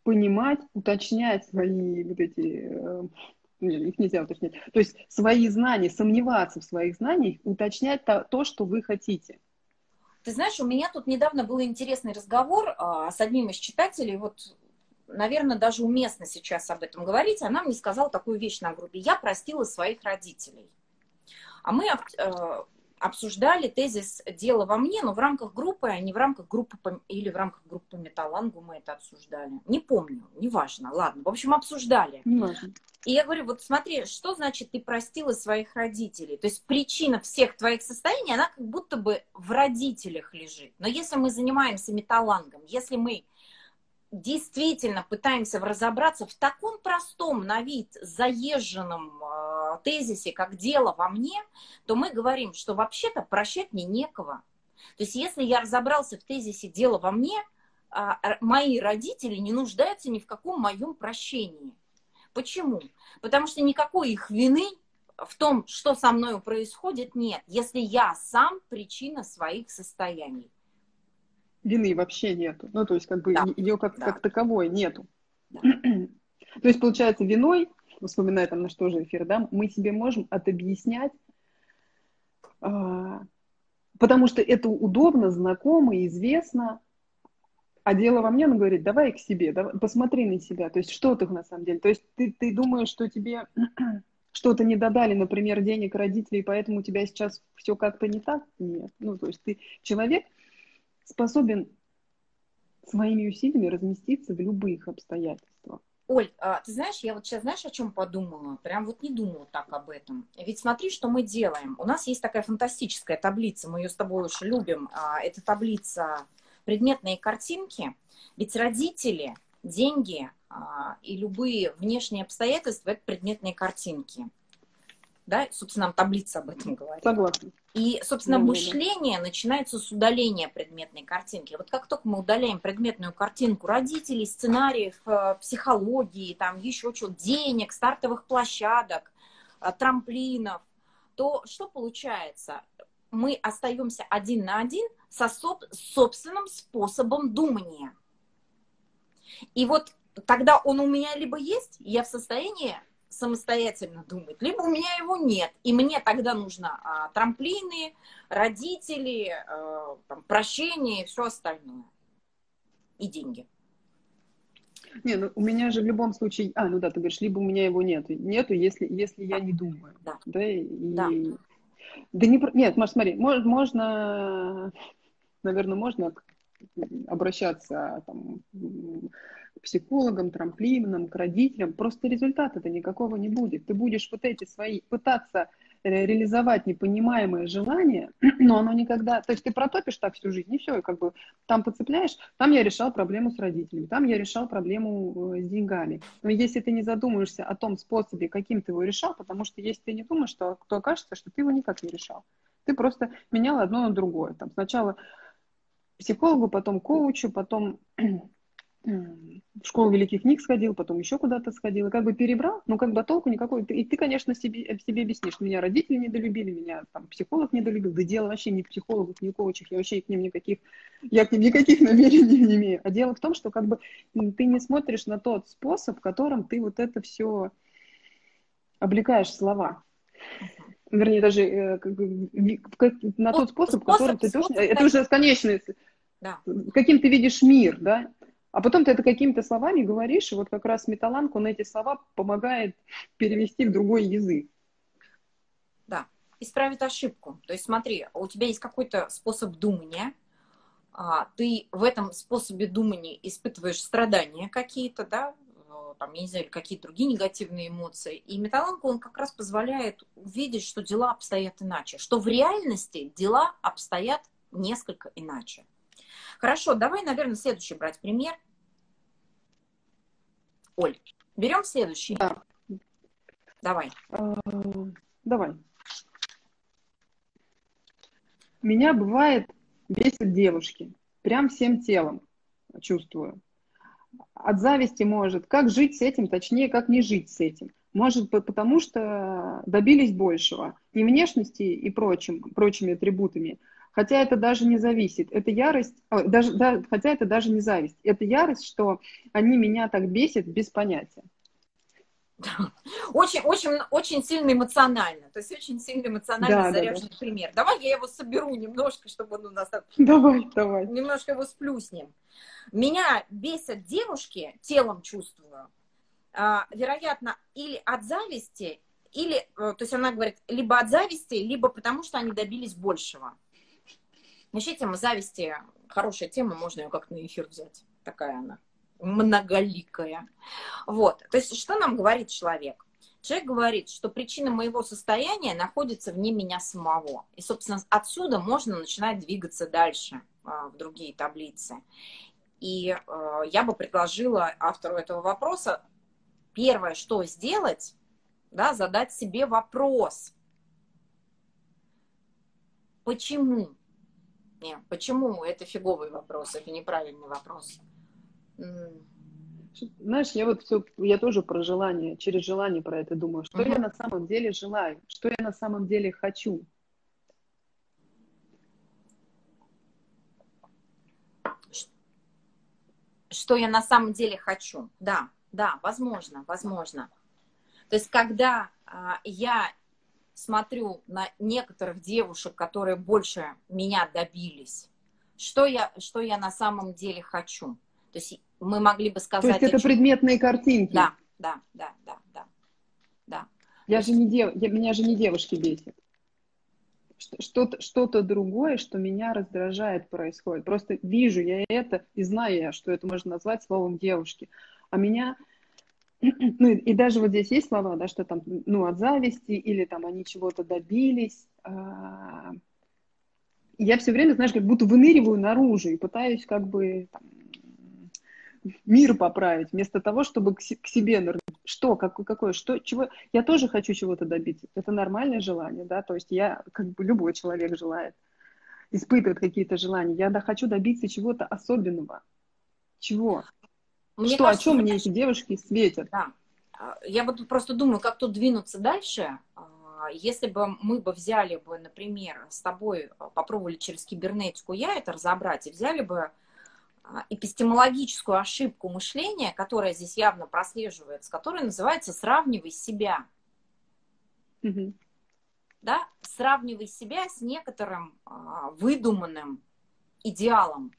понимать, уточнять свои вот эти, э, их нельзя уточнять, то есть свои знания, сомневаться в своих знаниях, уточнять то, то что вы хотите. Ты знаешь, у меня тут недавно был интересный разговор а, с одним из читателей, вот наверное, даже уместно сейчас об этом говорить, она мне сказала такую вещь на группе. Я простила своих родителей. А мы э, обсуждали тезис «дело во мне», но в рамках группы, а не в рамках группы или в рамках группы Металлангу мы это обсуждали. Не помню, неважно, ладно. В общем, обсуждали. Неважно. И я говорю, вот смотри, что значит ты простила своих родителей? То есть причина всех твоих состояний, она как будто бы в родителях лежит. Но если мы занимаемся металлангом, если мы действительно пытаемся разобраться в таком простом на вид заезженном э, тезисе, как дело во мне, то мы говорим, что вообще-то прощать мне некого. То есть если я разобрался в тезисе дело во мне, э, мои родители не нуждаются ни в каком моем прощении. Почему? Потому что никакой их вины в том, что со мной происходит, нет, если я сам причина своих состояний вины вообще нету. Ну, то есть, как бы да. ее как, да. как таковой нету. Да. то есть, получается, виной, вспоминая там наш тоже эфир, да, мы себе можем отобъяснять, а, потому что это удобно, знакомо, известно, а дело во мне, он говорит, давай к себе, давай, посмотри на себя, то есть что ты на самом деле, то есть ты, ты думаешь, что тебе что-то не додали, например, денег родителей, поэтому у тебя сейчас все как-то не так? Нет. Ну, то есть ты человек, способен своими усилиями разместиться в любых обстоятельствах. Оль, а, ты знаешь, я вот сейчас знаешь, о чем подумала? Прям вот не думала так об этом. Ведь смотри, что мы делаем. У нас есть такая фантастическая таблица, мы ее с тобой очень любим. А, это таблица предметные картинки. Ведь родители, деньги а, и любые внешние обстоятельства – это предметные картинки да, собственно, нам таблица об этом говорит. Согласна. И, собственно, да, мышление да. начинается с удаления предметной картинки. Вот как только мы удаляем предметную картинку родителей, сценариев, э, психологии, там еще чего, денег, стартовых площадок, э, трамплинов, то что получается? Мы остаемся один на один со собственным способом думания. И вот тогда он у меня либо есть, я в состоянии самостоятельно думать, либо у меня его нет. И мне тогда нужно а, трамплины, родители, а, там, прощение и все остальное. И деньги. Не, ну у меня же в любом случае, а, ну да, ты говоришь, либо у меня его нет, нету, если, если я не думаю. Да. Да, и, да. да не, нет, может, смотри, можно, наверное, можно обращаться там, к психологам, трамплинам, к родителям, просто результата-то никакого не будет. Ты будешь вот эти свои пытаться э, реализовать непонимаемые желания, но оно никогда... То есть ты протопишь так всю жизнь, и все, и как бы там подцепляешь, там я решал проблему с родителями, там я решал проблему э, с деньгами. Но если ты не задумаешься о том способе, каким ты его решал, потому что если ты не думаешь, то, то окажется, что ты его никак не решал. Ты просто менял одно на другое. Там сначала психологу, потом коучу, потом в школу великих книг сходил, потом еще куда-то сходил, и как бы перебрал, но как бы толку никакой. И ты, конечно, себе, себе объяснишь, меня родители недолюбили, меня там психолог недолюбил, да дело вообще не в психологах, не в коучах, я вообще к ним никаких, я к ним никаких намерений не имею. А дело в том, что как бы ты не смотришь на тот способ, в котором ты вот это все облекаешь слова. Вернее, даже э, как как, на тот способ, способ которым ты способ, тоже... Это уже конечный... Да. Каким ты видишь мир, да? А потом ты это какими-то словами говоришь, и вот как раз металланг, он эти слова помогает перевести в другой язык. Да, исправить ошибку. То есть смотри, у тебя есть какой-то способ думания, а, ты в этом способе думания испытываешь страдания какие-то, да, там, я не знаю, какие-то другие негативные эмоции. И металлонка, он как раз позволяет увидеть, что дела обстоят иначе, что в реальности дела обстоят несколько иначе. Хорошо, давай, наверное, следующий брать пример. Оль, берем следующий. Да. Давай. А, давай. Меня бывает бесит девушки. Прям всем телом чувствую. От зависти может. Как жить с этим, точнее, как не жить с этим. Может, потому что добились большего. И внешности, и прочим, прочими атрибутами. Хотя это даже не зависит. Это ярость, даже, да, хотя это даже не зависть. Это ярость, что они меня так бесят без понятия. Очень, очень, очень сильно эмоционально. То есть очень сильно эмоционально да, заряженный да, да. пример. Давай я его соберу немножко, чтобы он у нас так... Давай, давай. Немножко его сплюснем. Меня бесят девушки, телом чувствую, а, вероятно, или от зависти, или, э, то есть она говорит, либо от зависти, либо потому что они добились большего. Вообще тема зависти, хорошая тема, можно ее как-то на эфир взять. Такая она многоликая. Вот. То есть что нам говорит человек? Человек говорит, что причина моего состояния находится вне меня самого. И, собственно, отсюда можно начинать двигаться дальше а, в другие таблицы. И э, я бы предложила автору этого вопроса первое, что сделать, да, задать себе вопрос. Почему? Не, почему это фиговый вопрос, это неправильный вопрос. Знаешь, я вот все, я тоже про желание, через желание про это думаю. Что uh-huh. я на самом деле желаю? Что я на самом деле хочу? Что я на самом деле хочу? Да, да, возможно, возможно. То есть, когда а, я смотрю на некоторых девушек, которые больше меня добились, что я, что я на самом деле хочу? То есть мы могли бы сказать... То есть это предметные картинки? Да, да, да, да, да. да. Я же не дев... я, меня же не девушки бесит. Что-то, что-то другое, что меня раздражает, происходит. Просто вижу я это и знаю я, что это можно назвать словом девушки. А меня ну и даже вот здесь есть слова, да, что там, ну, от зависти или там они чего-то добились. А, я все время, знаешь, как будто выныриваю наружу и пытаюсь как бы там, мир поправить, вместо того, чтобы к, себе нырнуть. Что, как, какое, что, чего? Я тоже хочу чего-то добиться. Это нормальное желание, да, то есть я, как бы любой человек желает, испытывает какие-то желания. Я да, хочу добиться чего-то особенного. Чего? Мне что, кажется, о чем мне эти девушки светят? Да. А, я вот просто думаю, как тут двинуться дальше. А, если бы мы бы взяли бы, например, с тобой а, попробовали через кибернетику я это разобрать и взяли бы эпистемологическую ошибку мышления, которая здесь явно прослеживается, которая называется «сравнивай себя». Угу. Да? Сравнивай себя с некоторым выдуманным идеалом.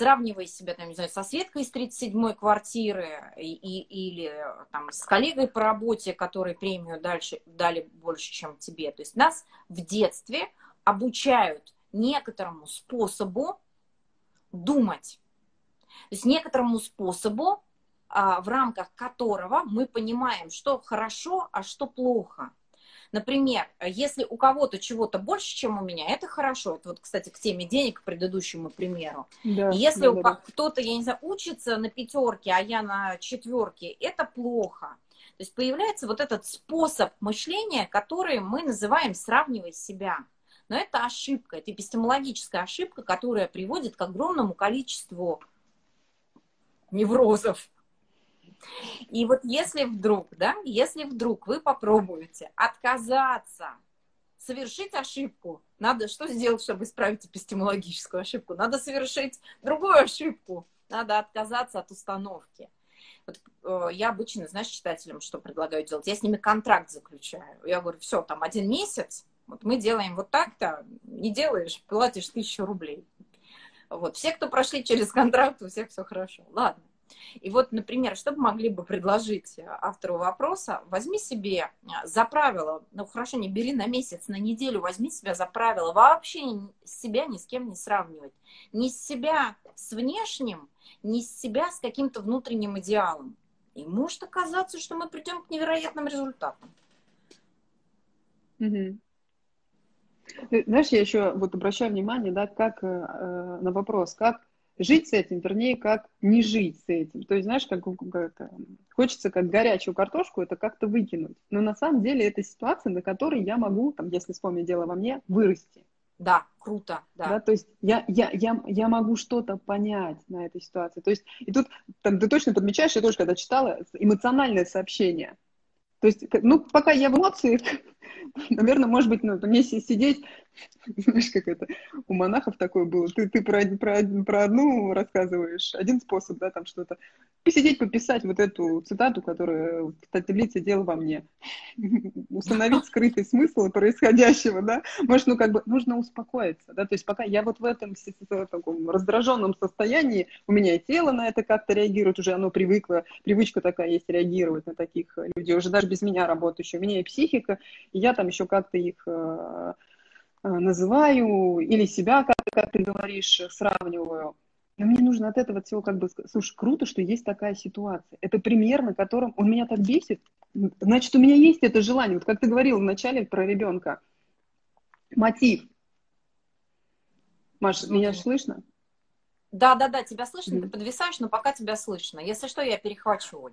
Сравнивай себя, там, не знаю, со Светкой из 37-й квартиры и, и, или там, с коллегой по работе, который премию дальше, дали больше, чем тебе. То есть нас в детстве обучают некоторому способу думать. То есть некоторому способу, а, в рамках которого мы понимаем, что хорошо, а что плохо. Например, если у кого-то чего-то больше, чем у меня, это хорошо. Это вот, кстати, к теме денег, к предыдущему примеру. Да, если да, у да. кто-то, я не знаю, учится на пятерке, а я на четверке, это плохо. То есть появляется вот этот способ мышления, который мы называем сравнивать себя. Но это ошибка, это эпистемологическая ошибка, которая приводит к огромному количеству неврозов. И вот если вдруг, да, если вдруг вы попробуете отказаться, совершить ошибку, надо что сделать, чтобы исправить эпистемологическую ошибку? Надо совершить другую ошибку, надо отказаться от установки. Вот, э, я обычно, знаешь, читателям что предлагаю делать? Я с ними контракт заключаю. Я говорю, все, там один месяц, вот мы делаем вот так-то, не делаешь, платишь тысячу рублей. Вот. Все, кто прошли через контракт, у всех все хорошо. Ладно. И вот, например, что бы могли бы предложить автору вопроса, возьми себе за правило, ну хорошо, не бери на месяц, на неделю, возьми себя за правило, вообще себя ни с кем не сравнивать. Ни с себя с внешним, ни с себя с каким-то внутренним идеалом. И может оказаться, что мы придем к невероятным результатам. Угу. Знаешь, я еще вот обращаю внимание, да, как э, на вопрос, как жить с этим, вернее, как не жить с этим. То есть, знаешь, как, как хочется как горячую картошку это как-то выкинуть. Но на самом деле это ситуация, на которой я могу, там, если вспомнить дело во мне, вырасти. Да, круто, да. да то есть я, я, я, я могу что-то понять на этой ситуации. То есть, и тут там, ты точно подмечаешь, я тоже когда читала, эмоциональное сообщение. То есть, ну, пока я в эмоциях, наверное, может быть, ну, мне сидеть, знаешь, как это, у монахов такое было, ты, ты про, про, про одну рассказываешь, один способ, да, там что-то, посидеть, пописать вот эту цитату, которая в таблице «Дело во мне», установить скрытый смысл происходящего, да, может, ну, как бы, нужно успокоиться, да, то есть пока я вот в этом таком раздраженном состоянии, у меня тело на это как-то реагирует, уже оно привыкло, привычка такая есть реагировать на таких людей, уже даже без меня работающих, у меня и психика, и я там еще как-то их э, называю или себя, как, как ты говоришь, сравниваю. Но мне нужно от этого всего как бы, слушай, круто, что есть такая ситуация. Это пример, на котором он меня так бесит. Значит, у меня есть это желание. Вот как ты говорил вначале про ребенка. Мотив. Маш, Смотри. меня слышно? Да, да, да, тебя слышно, mm. ты подвисаешь, но пока тебя слышно. Если что, я перехвачу, Оль.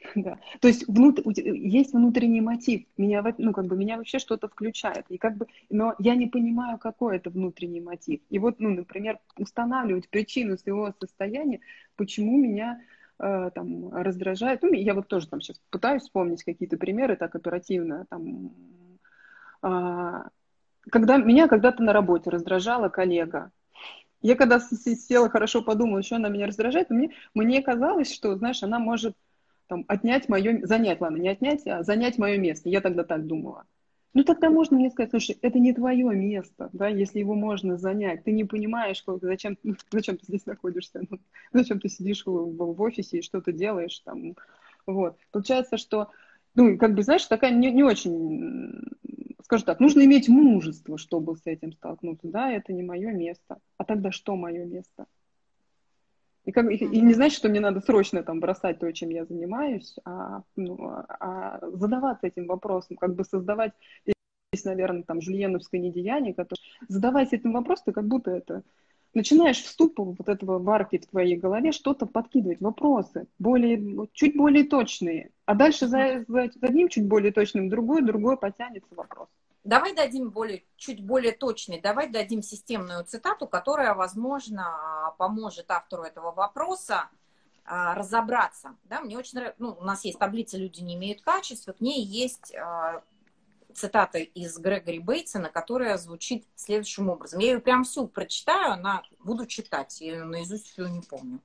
Да. То есть внут... есть внутренний мотив, меня, ну, как бы, меня вообще что-то включает, и как бы, но я не понимаю, какой это внутренний мотив. И вот, ну, например, устанавливать причину своего состояния, почему меня э, там раздражает. Ну, я вот тоже там сейчас пытаюсь вспомнить какие-то примеры так оперативно, там, э, когда меня когда-то на работе раздражала коллега, я когда села хорошо подумала, что она меня раздражает, мне, мне казалось, что, знаешь, она может там, отнять мое, занять, ладно, не отнять, а занять мое место. Я тогда так думала. Ну, тогда можно мне сказать, слушай, это не твое место, да, если его можно занять. Ты не понимаешь, зачем, зачем ты здесь находишься, ну, зачем ты сидишь в, в офисе и что-то делаешь там. Вот. Получается, что, ну, как бы, знаешь, такая не, не очень, скажу так, нужно иметь мужество, чтобы с этим столкнуться. Да, это не мое место. А тогда что мое место? И, как, и не значит, что мне надо срочно там бросать то, чем я занимаюсь, а, ну, а задаваться этим вопросом, как бы создавать здесь, наверное, там жульеновское недеяние, которое задаваясь этим вопросом, ты как будто это начинаешь вступ вот этого варки в твоей голове что-то подкидывать, вопросы, более, чуть более точные. А дальше за, за одним чуть более точным другой, другой потянется вопрос. Давай дадим более, чуть более точный, давай дадим системную цитату, которая, возможно, поможет автору этого вопроса а, разобраться. Да, мне очень ну, у нас есть таблица «Люди не имеют качества», к ней есть а, цитата из Грегори Бейтсона, которая звучит следующим образом. Я ее прям всю прочитаю, она буду читать, я ее наизусть всю не помню.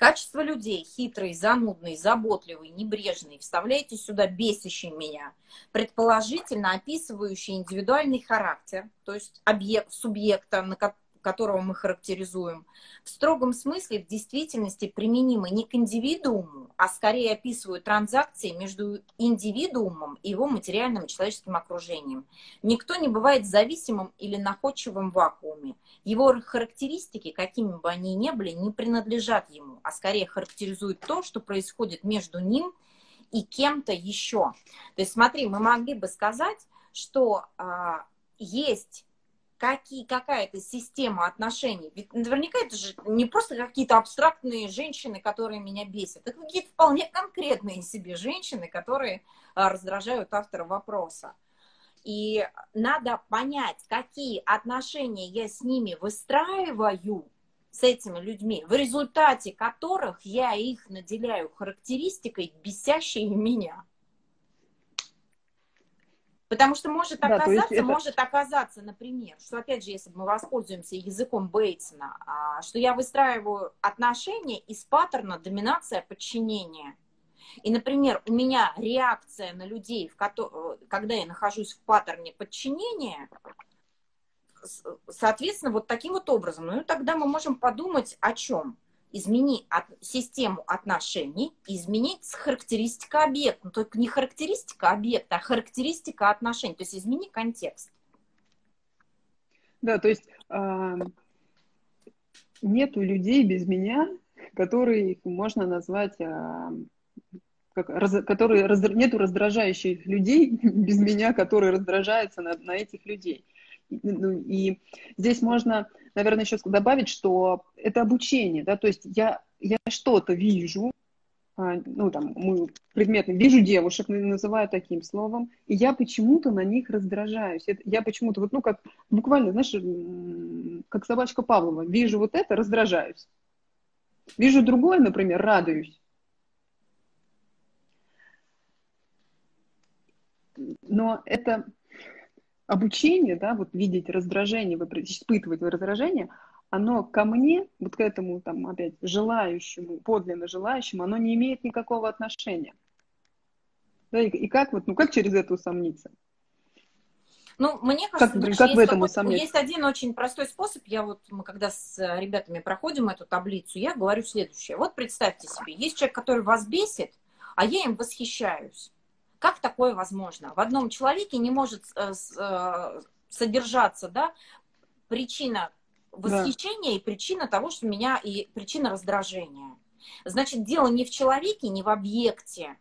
Качество людей хитрый, занудный, заботливый, небрежный, вставляйте сюда бесящий меня, предположительно описывающий индивидуальный характер, то есть объект, субъекта, на, которого мы характеризуем, в строгом смысле в действительности применимы не к индивидууму, а скорее описывают транзакции между индивидуумом и его материальным человеческим окружением. Никто не бывает зависимым или находчивым в вакууме. Его характеристики, какими бы они ни были, не принадлежат ему, а скорее характеризуют то, что происходит между ним и кем-то еще. То есть смотри, мы могли бы сказать, что а, есть какие, какая-то система отношений. Ведь наверняка это же не просто какие-то абстрактные женщины, которые меня бесят. Это какие-то вполне конкретные себе женщины, которые а, раздражают автора вопроса. И надо понять, какие отношения я с ними выстраиваю, с этими людьми, в результате которых я их наделяю характеристикой, бесящей меня. Потому что может оказаться, да, это... может оказаться, например, что опять же, если мы воспользуемся языком Бейтсона, а, что я выстраиваю отношения из паттерна доминация подчинения. И, например, у меня реакция на людей, в ко- когда я нахожусь в паттерне подчинения, соответственно, вот таким вот образом. Ну, тогда мы можем подумать о чем? Измени от, систему отношений, изменить характеристика объекта. Ну, только не характеристика объекта, а характеристика отношений. То есть измени контекст. Да, то есть э, нету людей без меня, который можно назвать, а, как, раз, который, раз, нету раздражающих людей без меня, которые раздражаются на, на этих людей. Ну, и здесь можно, наверное, еще добавить, что это обучение, да, то есть я, я что-то вижу, а, ну, там, мы предметно, вижу девушек, называю таким словом, и я почему-то на них раздражаюсь. Я почему-то, вот, ну, как, буквально, знаешь, как собачка Павлова, вижу вот это, раздражаюсь. Вижу другое, например, радуюсь. Но это обучение, да, вот видеть раздражение, испытывать раздражение, оно ко мне, вот к этому там опять желающему, подлинно желающему, оно не имеет никакого отношения. Да, и, и как вот, ну как через это усомниться? Ну, мне кажется, как, как в этом усомниться? есть один очень простой способ. Я вот, мы когда с ребятами проходим эту таблицу, я говорю следующее. Вот представьте себе, есть человек, который вас бесит, а я им восхищаюсь. Как такое возможно? В одном человеке не может э, э, содержаться, да, причина восхищения да. и причина того, что меня и причина раздражения. Значит, дело не в человеке, не в объекте,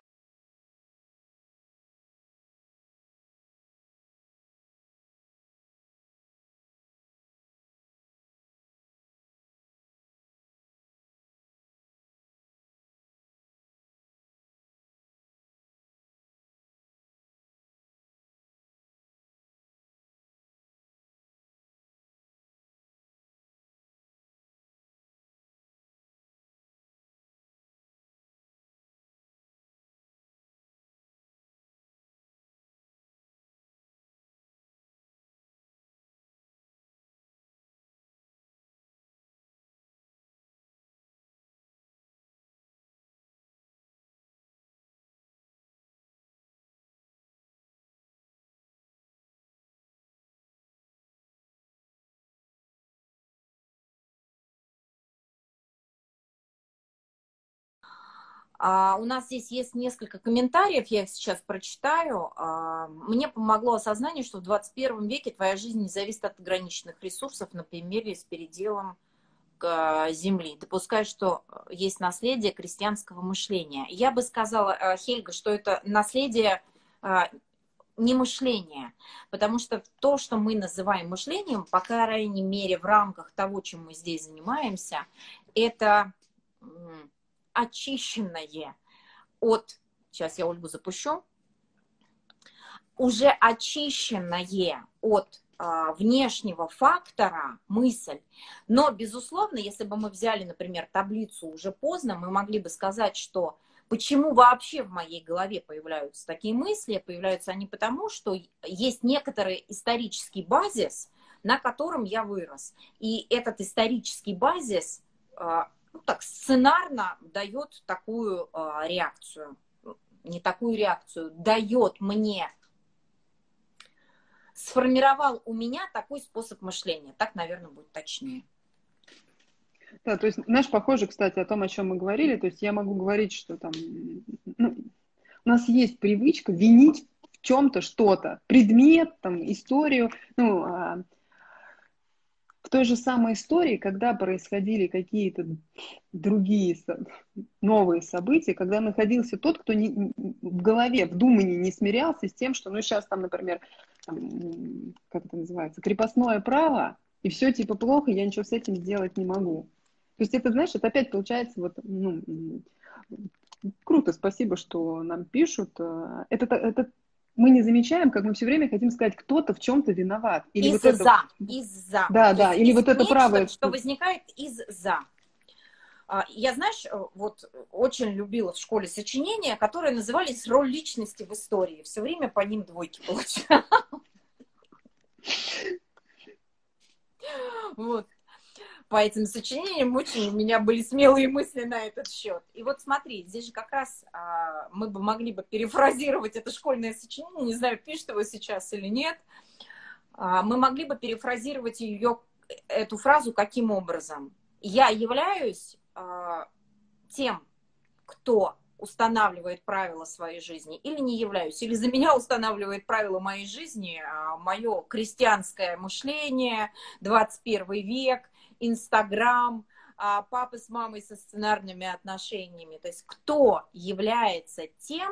А, у нас здесь есть несколько комментариев, я их сейчас прочитаю. А, мне помогло осознание, что в 21 веке твоя жизнь не зависит от ограниченных ресурсов, например, с переделом Земли. Допускаю, что есть наследие крестьянского мышления. Я бы сказала, э, Хельга, что это наследие а, не мышления, потому что то, что мы называем мышлением, по крайней мере, в рамках того, чем мы здесь занимаемся, это очищенное от, сейчас я Ольгу запущу, уже очищенное от а, внешнего фактора мысль. Но, безусловно, если бы мы взяли, например, таблицу уже поздно, мы могли бы сказать, что почему вообще в моей голове появляются такие мысли, появляются они потому, что есть некоторый исторический базис, на котором я вырос. И этот исторический базис а, ну, так сценарно дает такую э, реакцию, не такую реакцию, дает мне, сформировал у меня такой способ мышления. Так, наверное, будет точнее. Да, то есть, знаешь, похоже, кстати, о том, о чем мы говорили. То есть я могу говорить, что там ну, у нас есть привычка винить в чем-то что-то, предмет, там, историю, ну, а, в той же самой истории, когда происходили какие-то другие новые события, когда находился тот, кто не, в голове, в думании не смирялся с тем, что, ну, сейчас там, например, там, как это называется, крепостное право, и все типа плохо, я ничего с этим сделать не могу. То есть это, знаешь, это опять получается вот, ну, круто, спасибо, что нам пишут. Это, это мы не замечаем, как мы все время хотим сказать, кто-то в чем-то виноват. Или из-за, вот это... из-за. Да, да, или вот это правое. Что возникает из-за. А, я, знаешь, вот очень любила в школе сочинения, которые назывались «Роль личности в истории». Все время по ним двойки получала. Вот по этим сочинениям очень у меня были смелые мысли на этот счет. И вот смотри, здесь же как раз а, мы бы могли бы перефразировать это школьное сочинение, не знаю, пишет его сейчас или нет, а, мы могли бы перефразировать ее, эту фразу каким образом? Я являюсь а, тем, кто устанавливает правила своей жизни или не являюсь, или за меня устанавливает правила моей жизни а, мое крестьянское мышление, 21 век, Инстаграм, а, папы с мамой со сценарными отношениями. То есть кто является тем,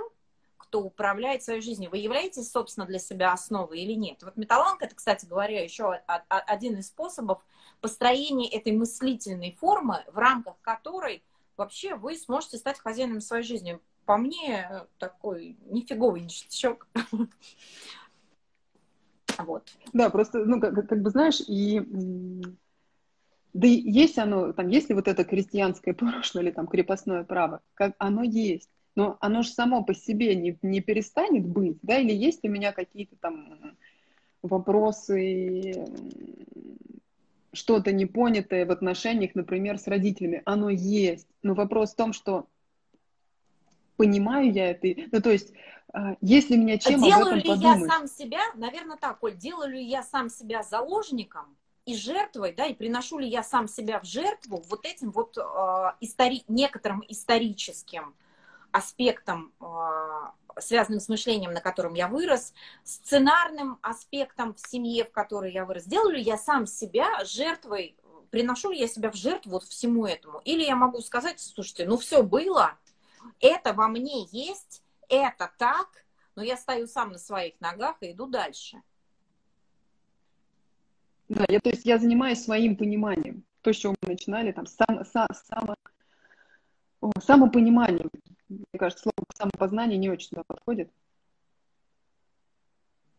кто управляет своей жизнью. Вы являетесь, собственно, для себя основой или нет? Вот металланг, это, кстати говоря, еще один из способов построения этой мыслительной формы, в рамках которой вообще вы сможете стать хозяином своей жизни. По мне, такой нифиговый ништячок. Вот. Да, просто, ну, как, как бы, знаешь, и да и есть оно, там, есть ли вот это крестьянское прошлое или там крепостное право, как оно есть. Но оно же само по себе не, не перестанет быть, да, или есть у меня какие-то там вопросы, что-то непонятое в отношениях, например, с родителями, оно есть, но вопрос в том, что понимаю я это, ну, то есть, а, если меня чем Делаю об этом ли подумать? я сам себя, наверное, так, Коль, делаю ли я сам себя заложником и жертвой, да, и приношу ли я сам себя в жертву вот этим вот э, истори- некоторым историческим аспектом, а, связанным с мышлением, на котором я вырос, сценарным аспектом в семье, в которой я вырос. Делаю ли я сам себя жертвой, приношу ли я себя в жертву вот всему этому? Или я могу сказать, слушайте, ну все было, это во мне есть, это так, но я стою сам на своих ногах и иду дальше. Да, я, то есть я занимаюсь своим пониманием. То, с чего мы начинали, там, сам, сам, само, самопониманием. Мне кажется, слово самопознание не очень туда подходит.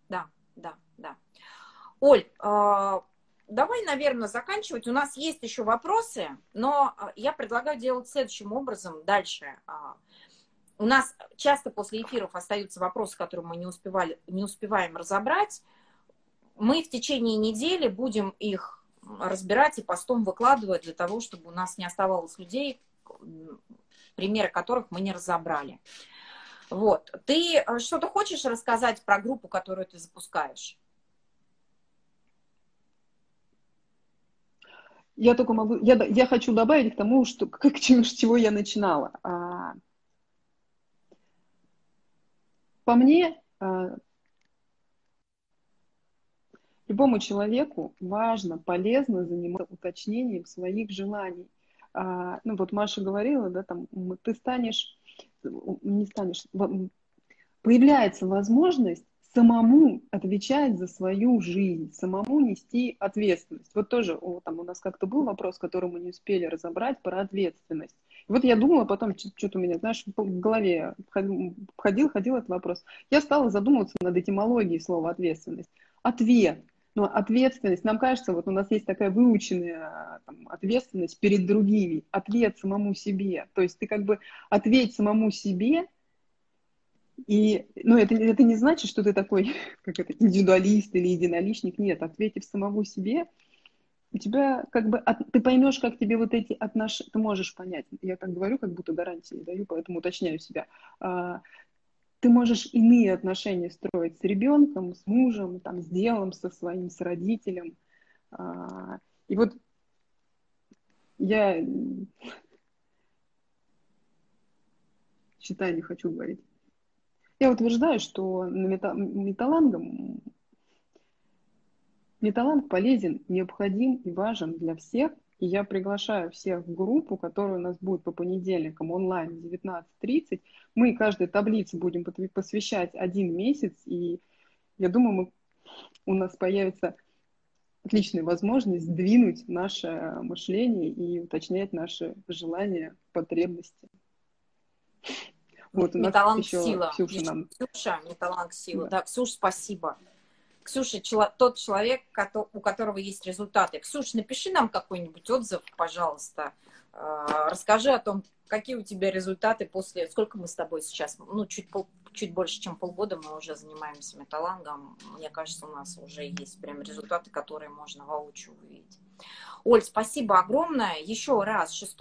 Да, да, да. Оль, э, давай, наверное, заканчивать. У нас есть еще вопросы, но а, я предлагаю делать следующим образом дальше. А, у нас часто после эфиров остаются вопросы, которые мы не, успевали, не успеваем разобрать. Мы в течение недели будем их разбирать и постом выкладывать для того, чтобы у нас не оставалось людей, примеры которых мы не разобрали. Вот. Ты э, что-то хочешь рассказать про группу, которую ты запускаешь? Я только могу, я, я хочу добавить к тому, что, как, с чего я начинала. А, по мне, а, любому человеку важно, полезно заниматься уточнением своих желаний. А, ну вот Маша говорила, да, там, ты станешь, не станешь, появляется возможность самому отвечать за свою жизнь, самому нести ответственность. Вот тоже о, там у нас как-то был вопрос, который мы не успели разобрать про ответственность. И вот я думала потом, что-то у меня, знаешь, в голове ходил, ходил этот вопрос. Я стала задумываться над этимологией слова ответственность. Ответ – но ответственность, нам кажется, вот у нас есть такая выученная там, ответственность перед другими, ответ самому себе. То есть ты как бы ответь самому себе, и, ну, это, это не значит, что ты такой, как это, индивидуалист или единоличник. Нет, ответив самому себе, у тебя как бы, от, ты поймешь, как тебе вот эти отношения, ты можешь понять. Я так говорю, как будто гарантии даю, поэтому уточняю себя. А, ты можешь иные отношения строить с ребенком, с мужем, там, с делом, со своим, с родителем. А, и вот я считаю, не хочу говорить. Я утверждаю, что металлангом металланг полезен, необходим и важен для всех – и я приглашаю всех в группу, которая у нас будет по понедельникам онлайн в 19.30. Мы каждой таблице будем посвящать один месяц, и я думаю, мы, у нас появится отличная возможность сдвинуть наше мышление и уточнять наши желания, потребности. Вот, у нас еще сила. Ксюша нам... Ксюша, металланг сила. Да. да, Ксюш, спасибо. Ксюша, тот человек, у которого есть результаты. Ксюша, напиши нам какой-нибудь отзыв, пожалуйста. А, расскажи о том, какие у тебя результаты после... Сколько мы с тобой сейчас? Ну, чуть, пол, чуть больше, чем полгода мы уже занимаемся металлангом. Мне кажется, у нас уже есть прям результаты, которые можно воочию увидеть. Оль, спасибо огромное. Еще раз, 6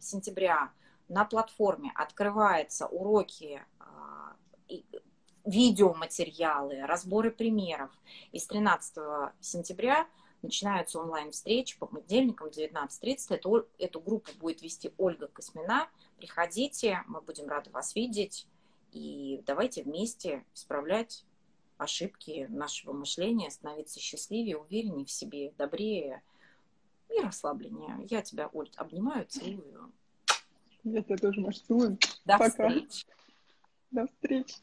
сентября на платформе открываются уроки видеоматериалы, разборы примеров. И с 13 сентября начинаются онлайн-встречи по понедельникам 19.30. Эту, эту группу будет вести Ольга Космина. Приходите, мы будем рады вас видеть. И давайте вместе исправлять ошибки нашего мышления, становиться счастливее, увереннее в себе, добрее, и расслабления. Я тебя, Оль, обнимаю, целую. Я тебя тоже, Маш, целую. До Пока. встречи. До встречи.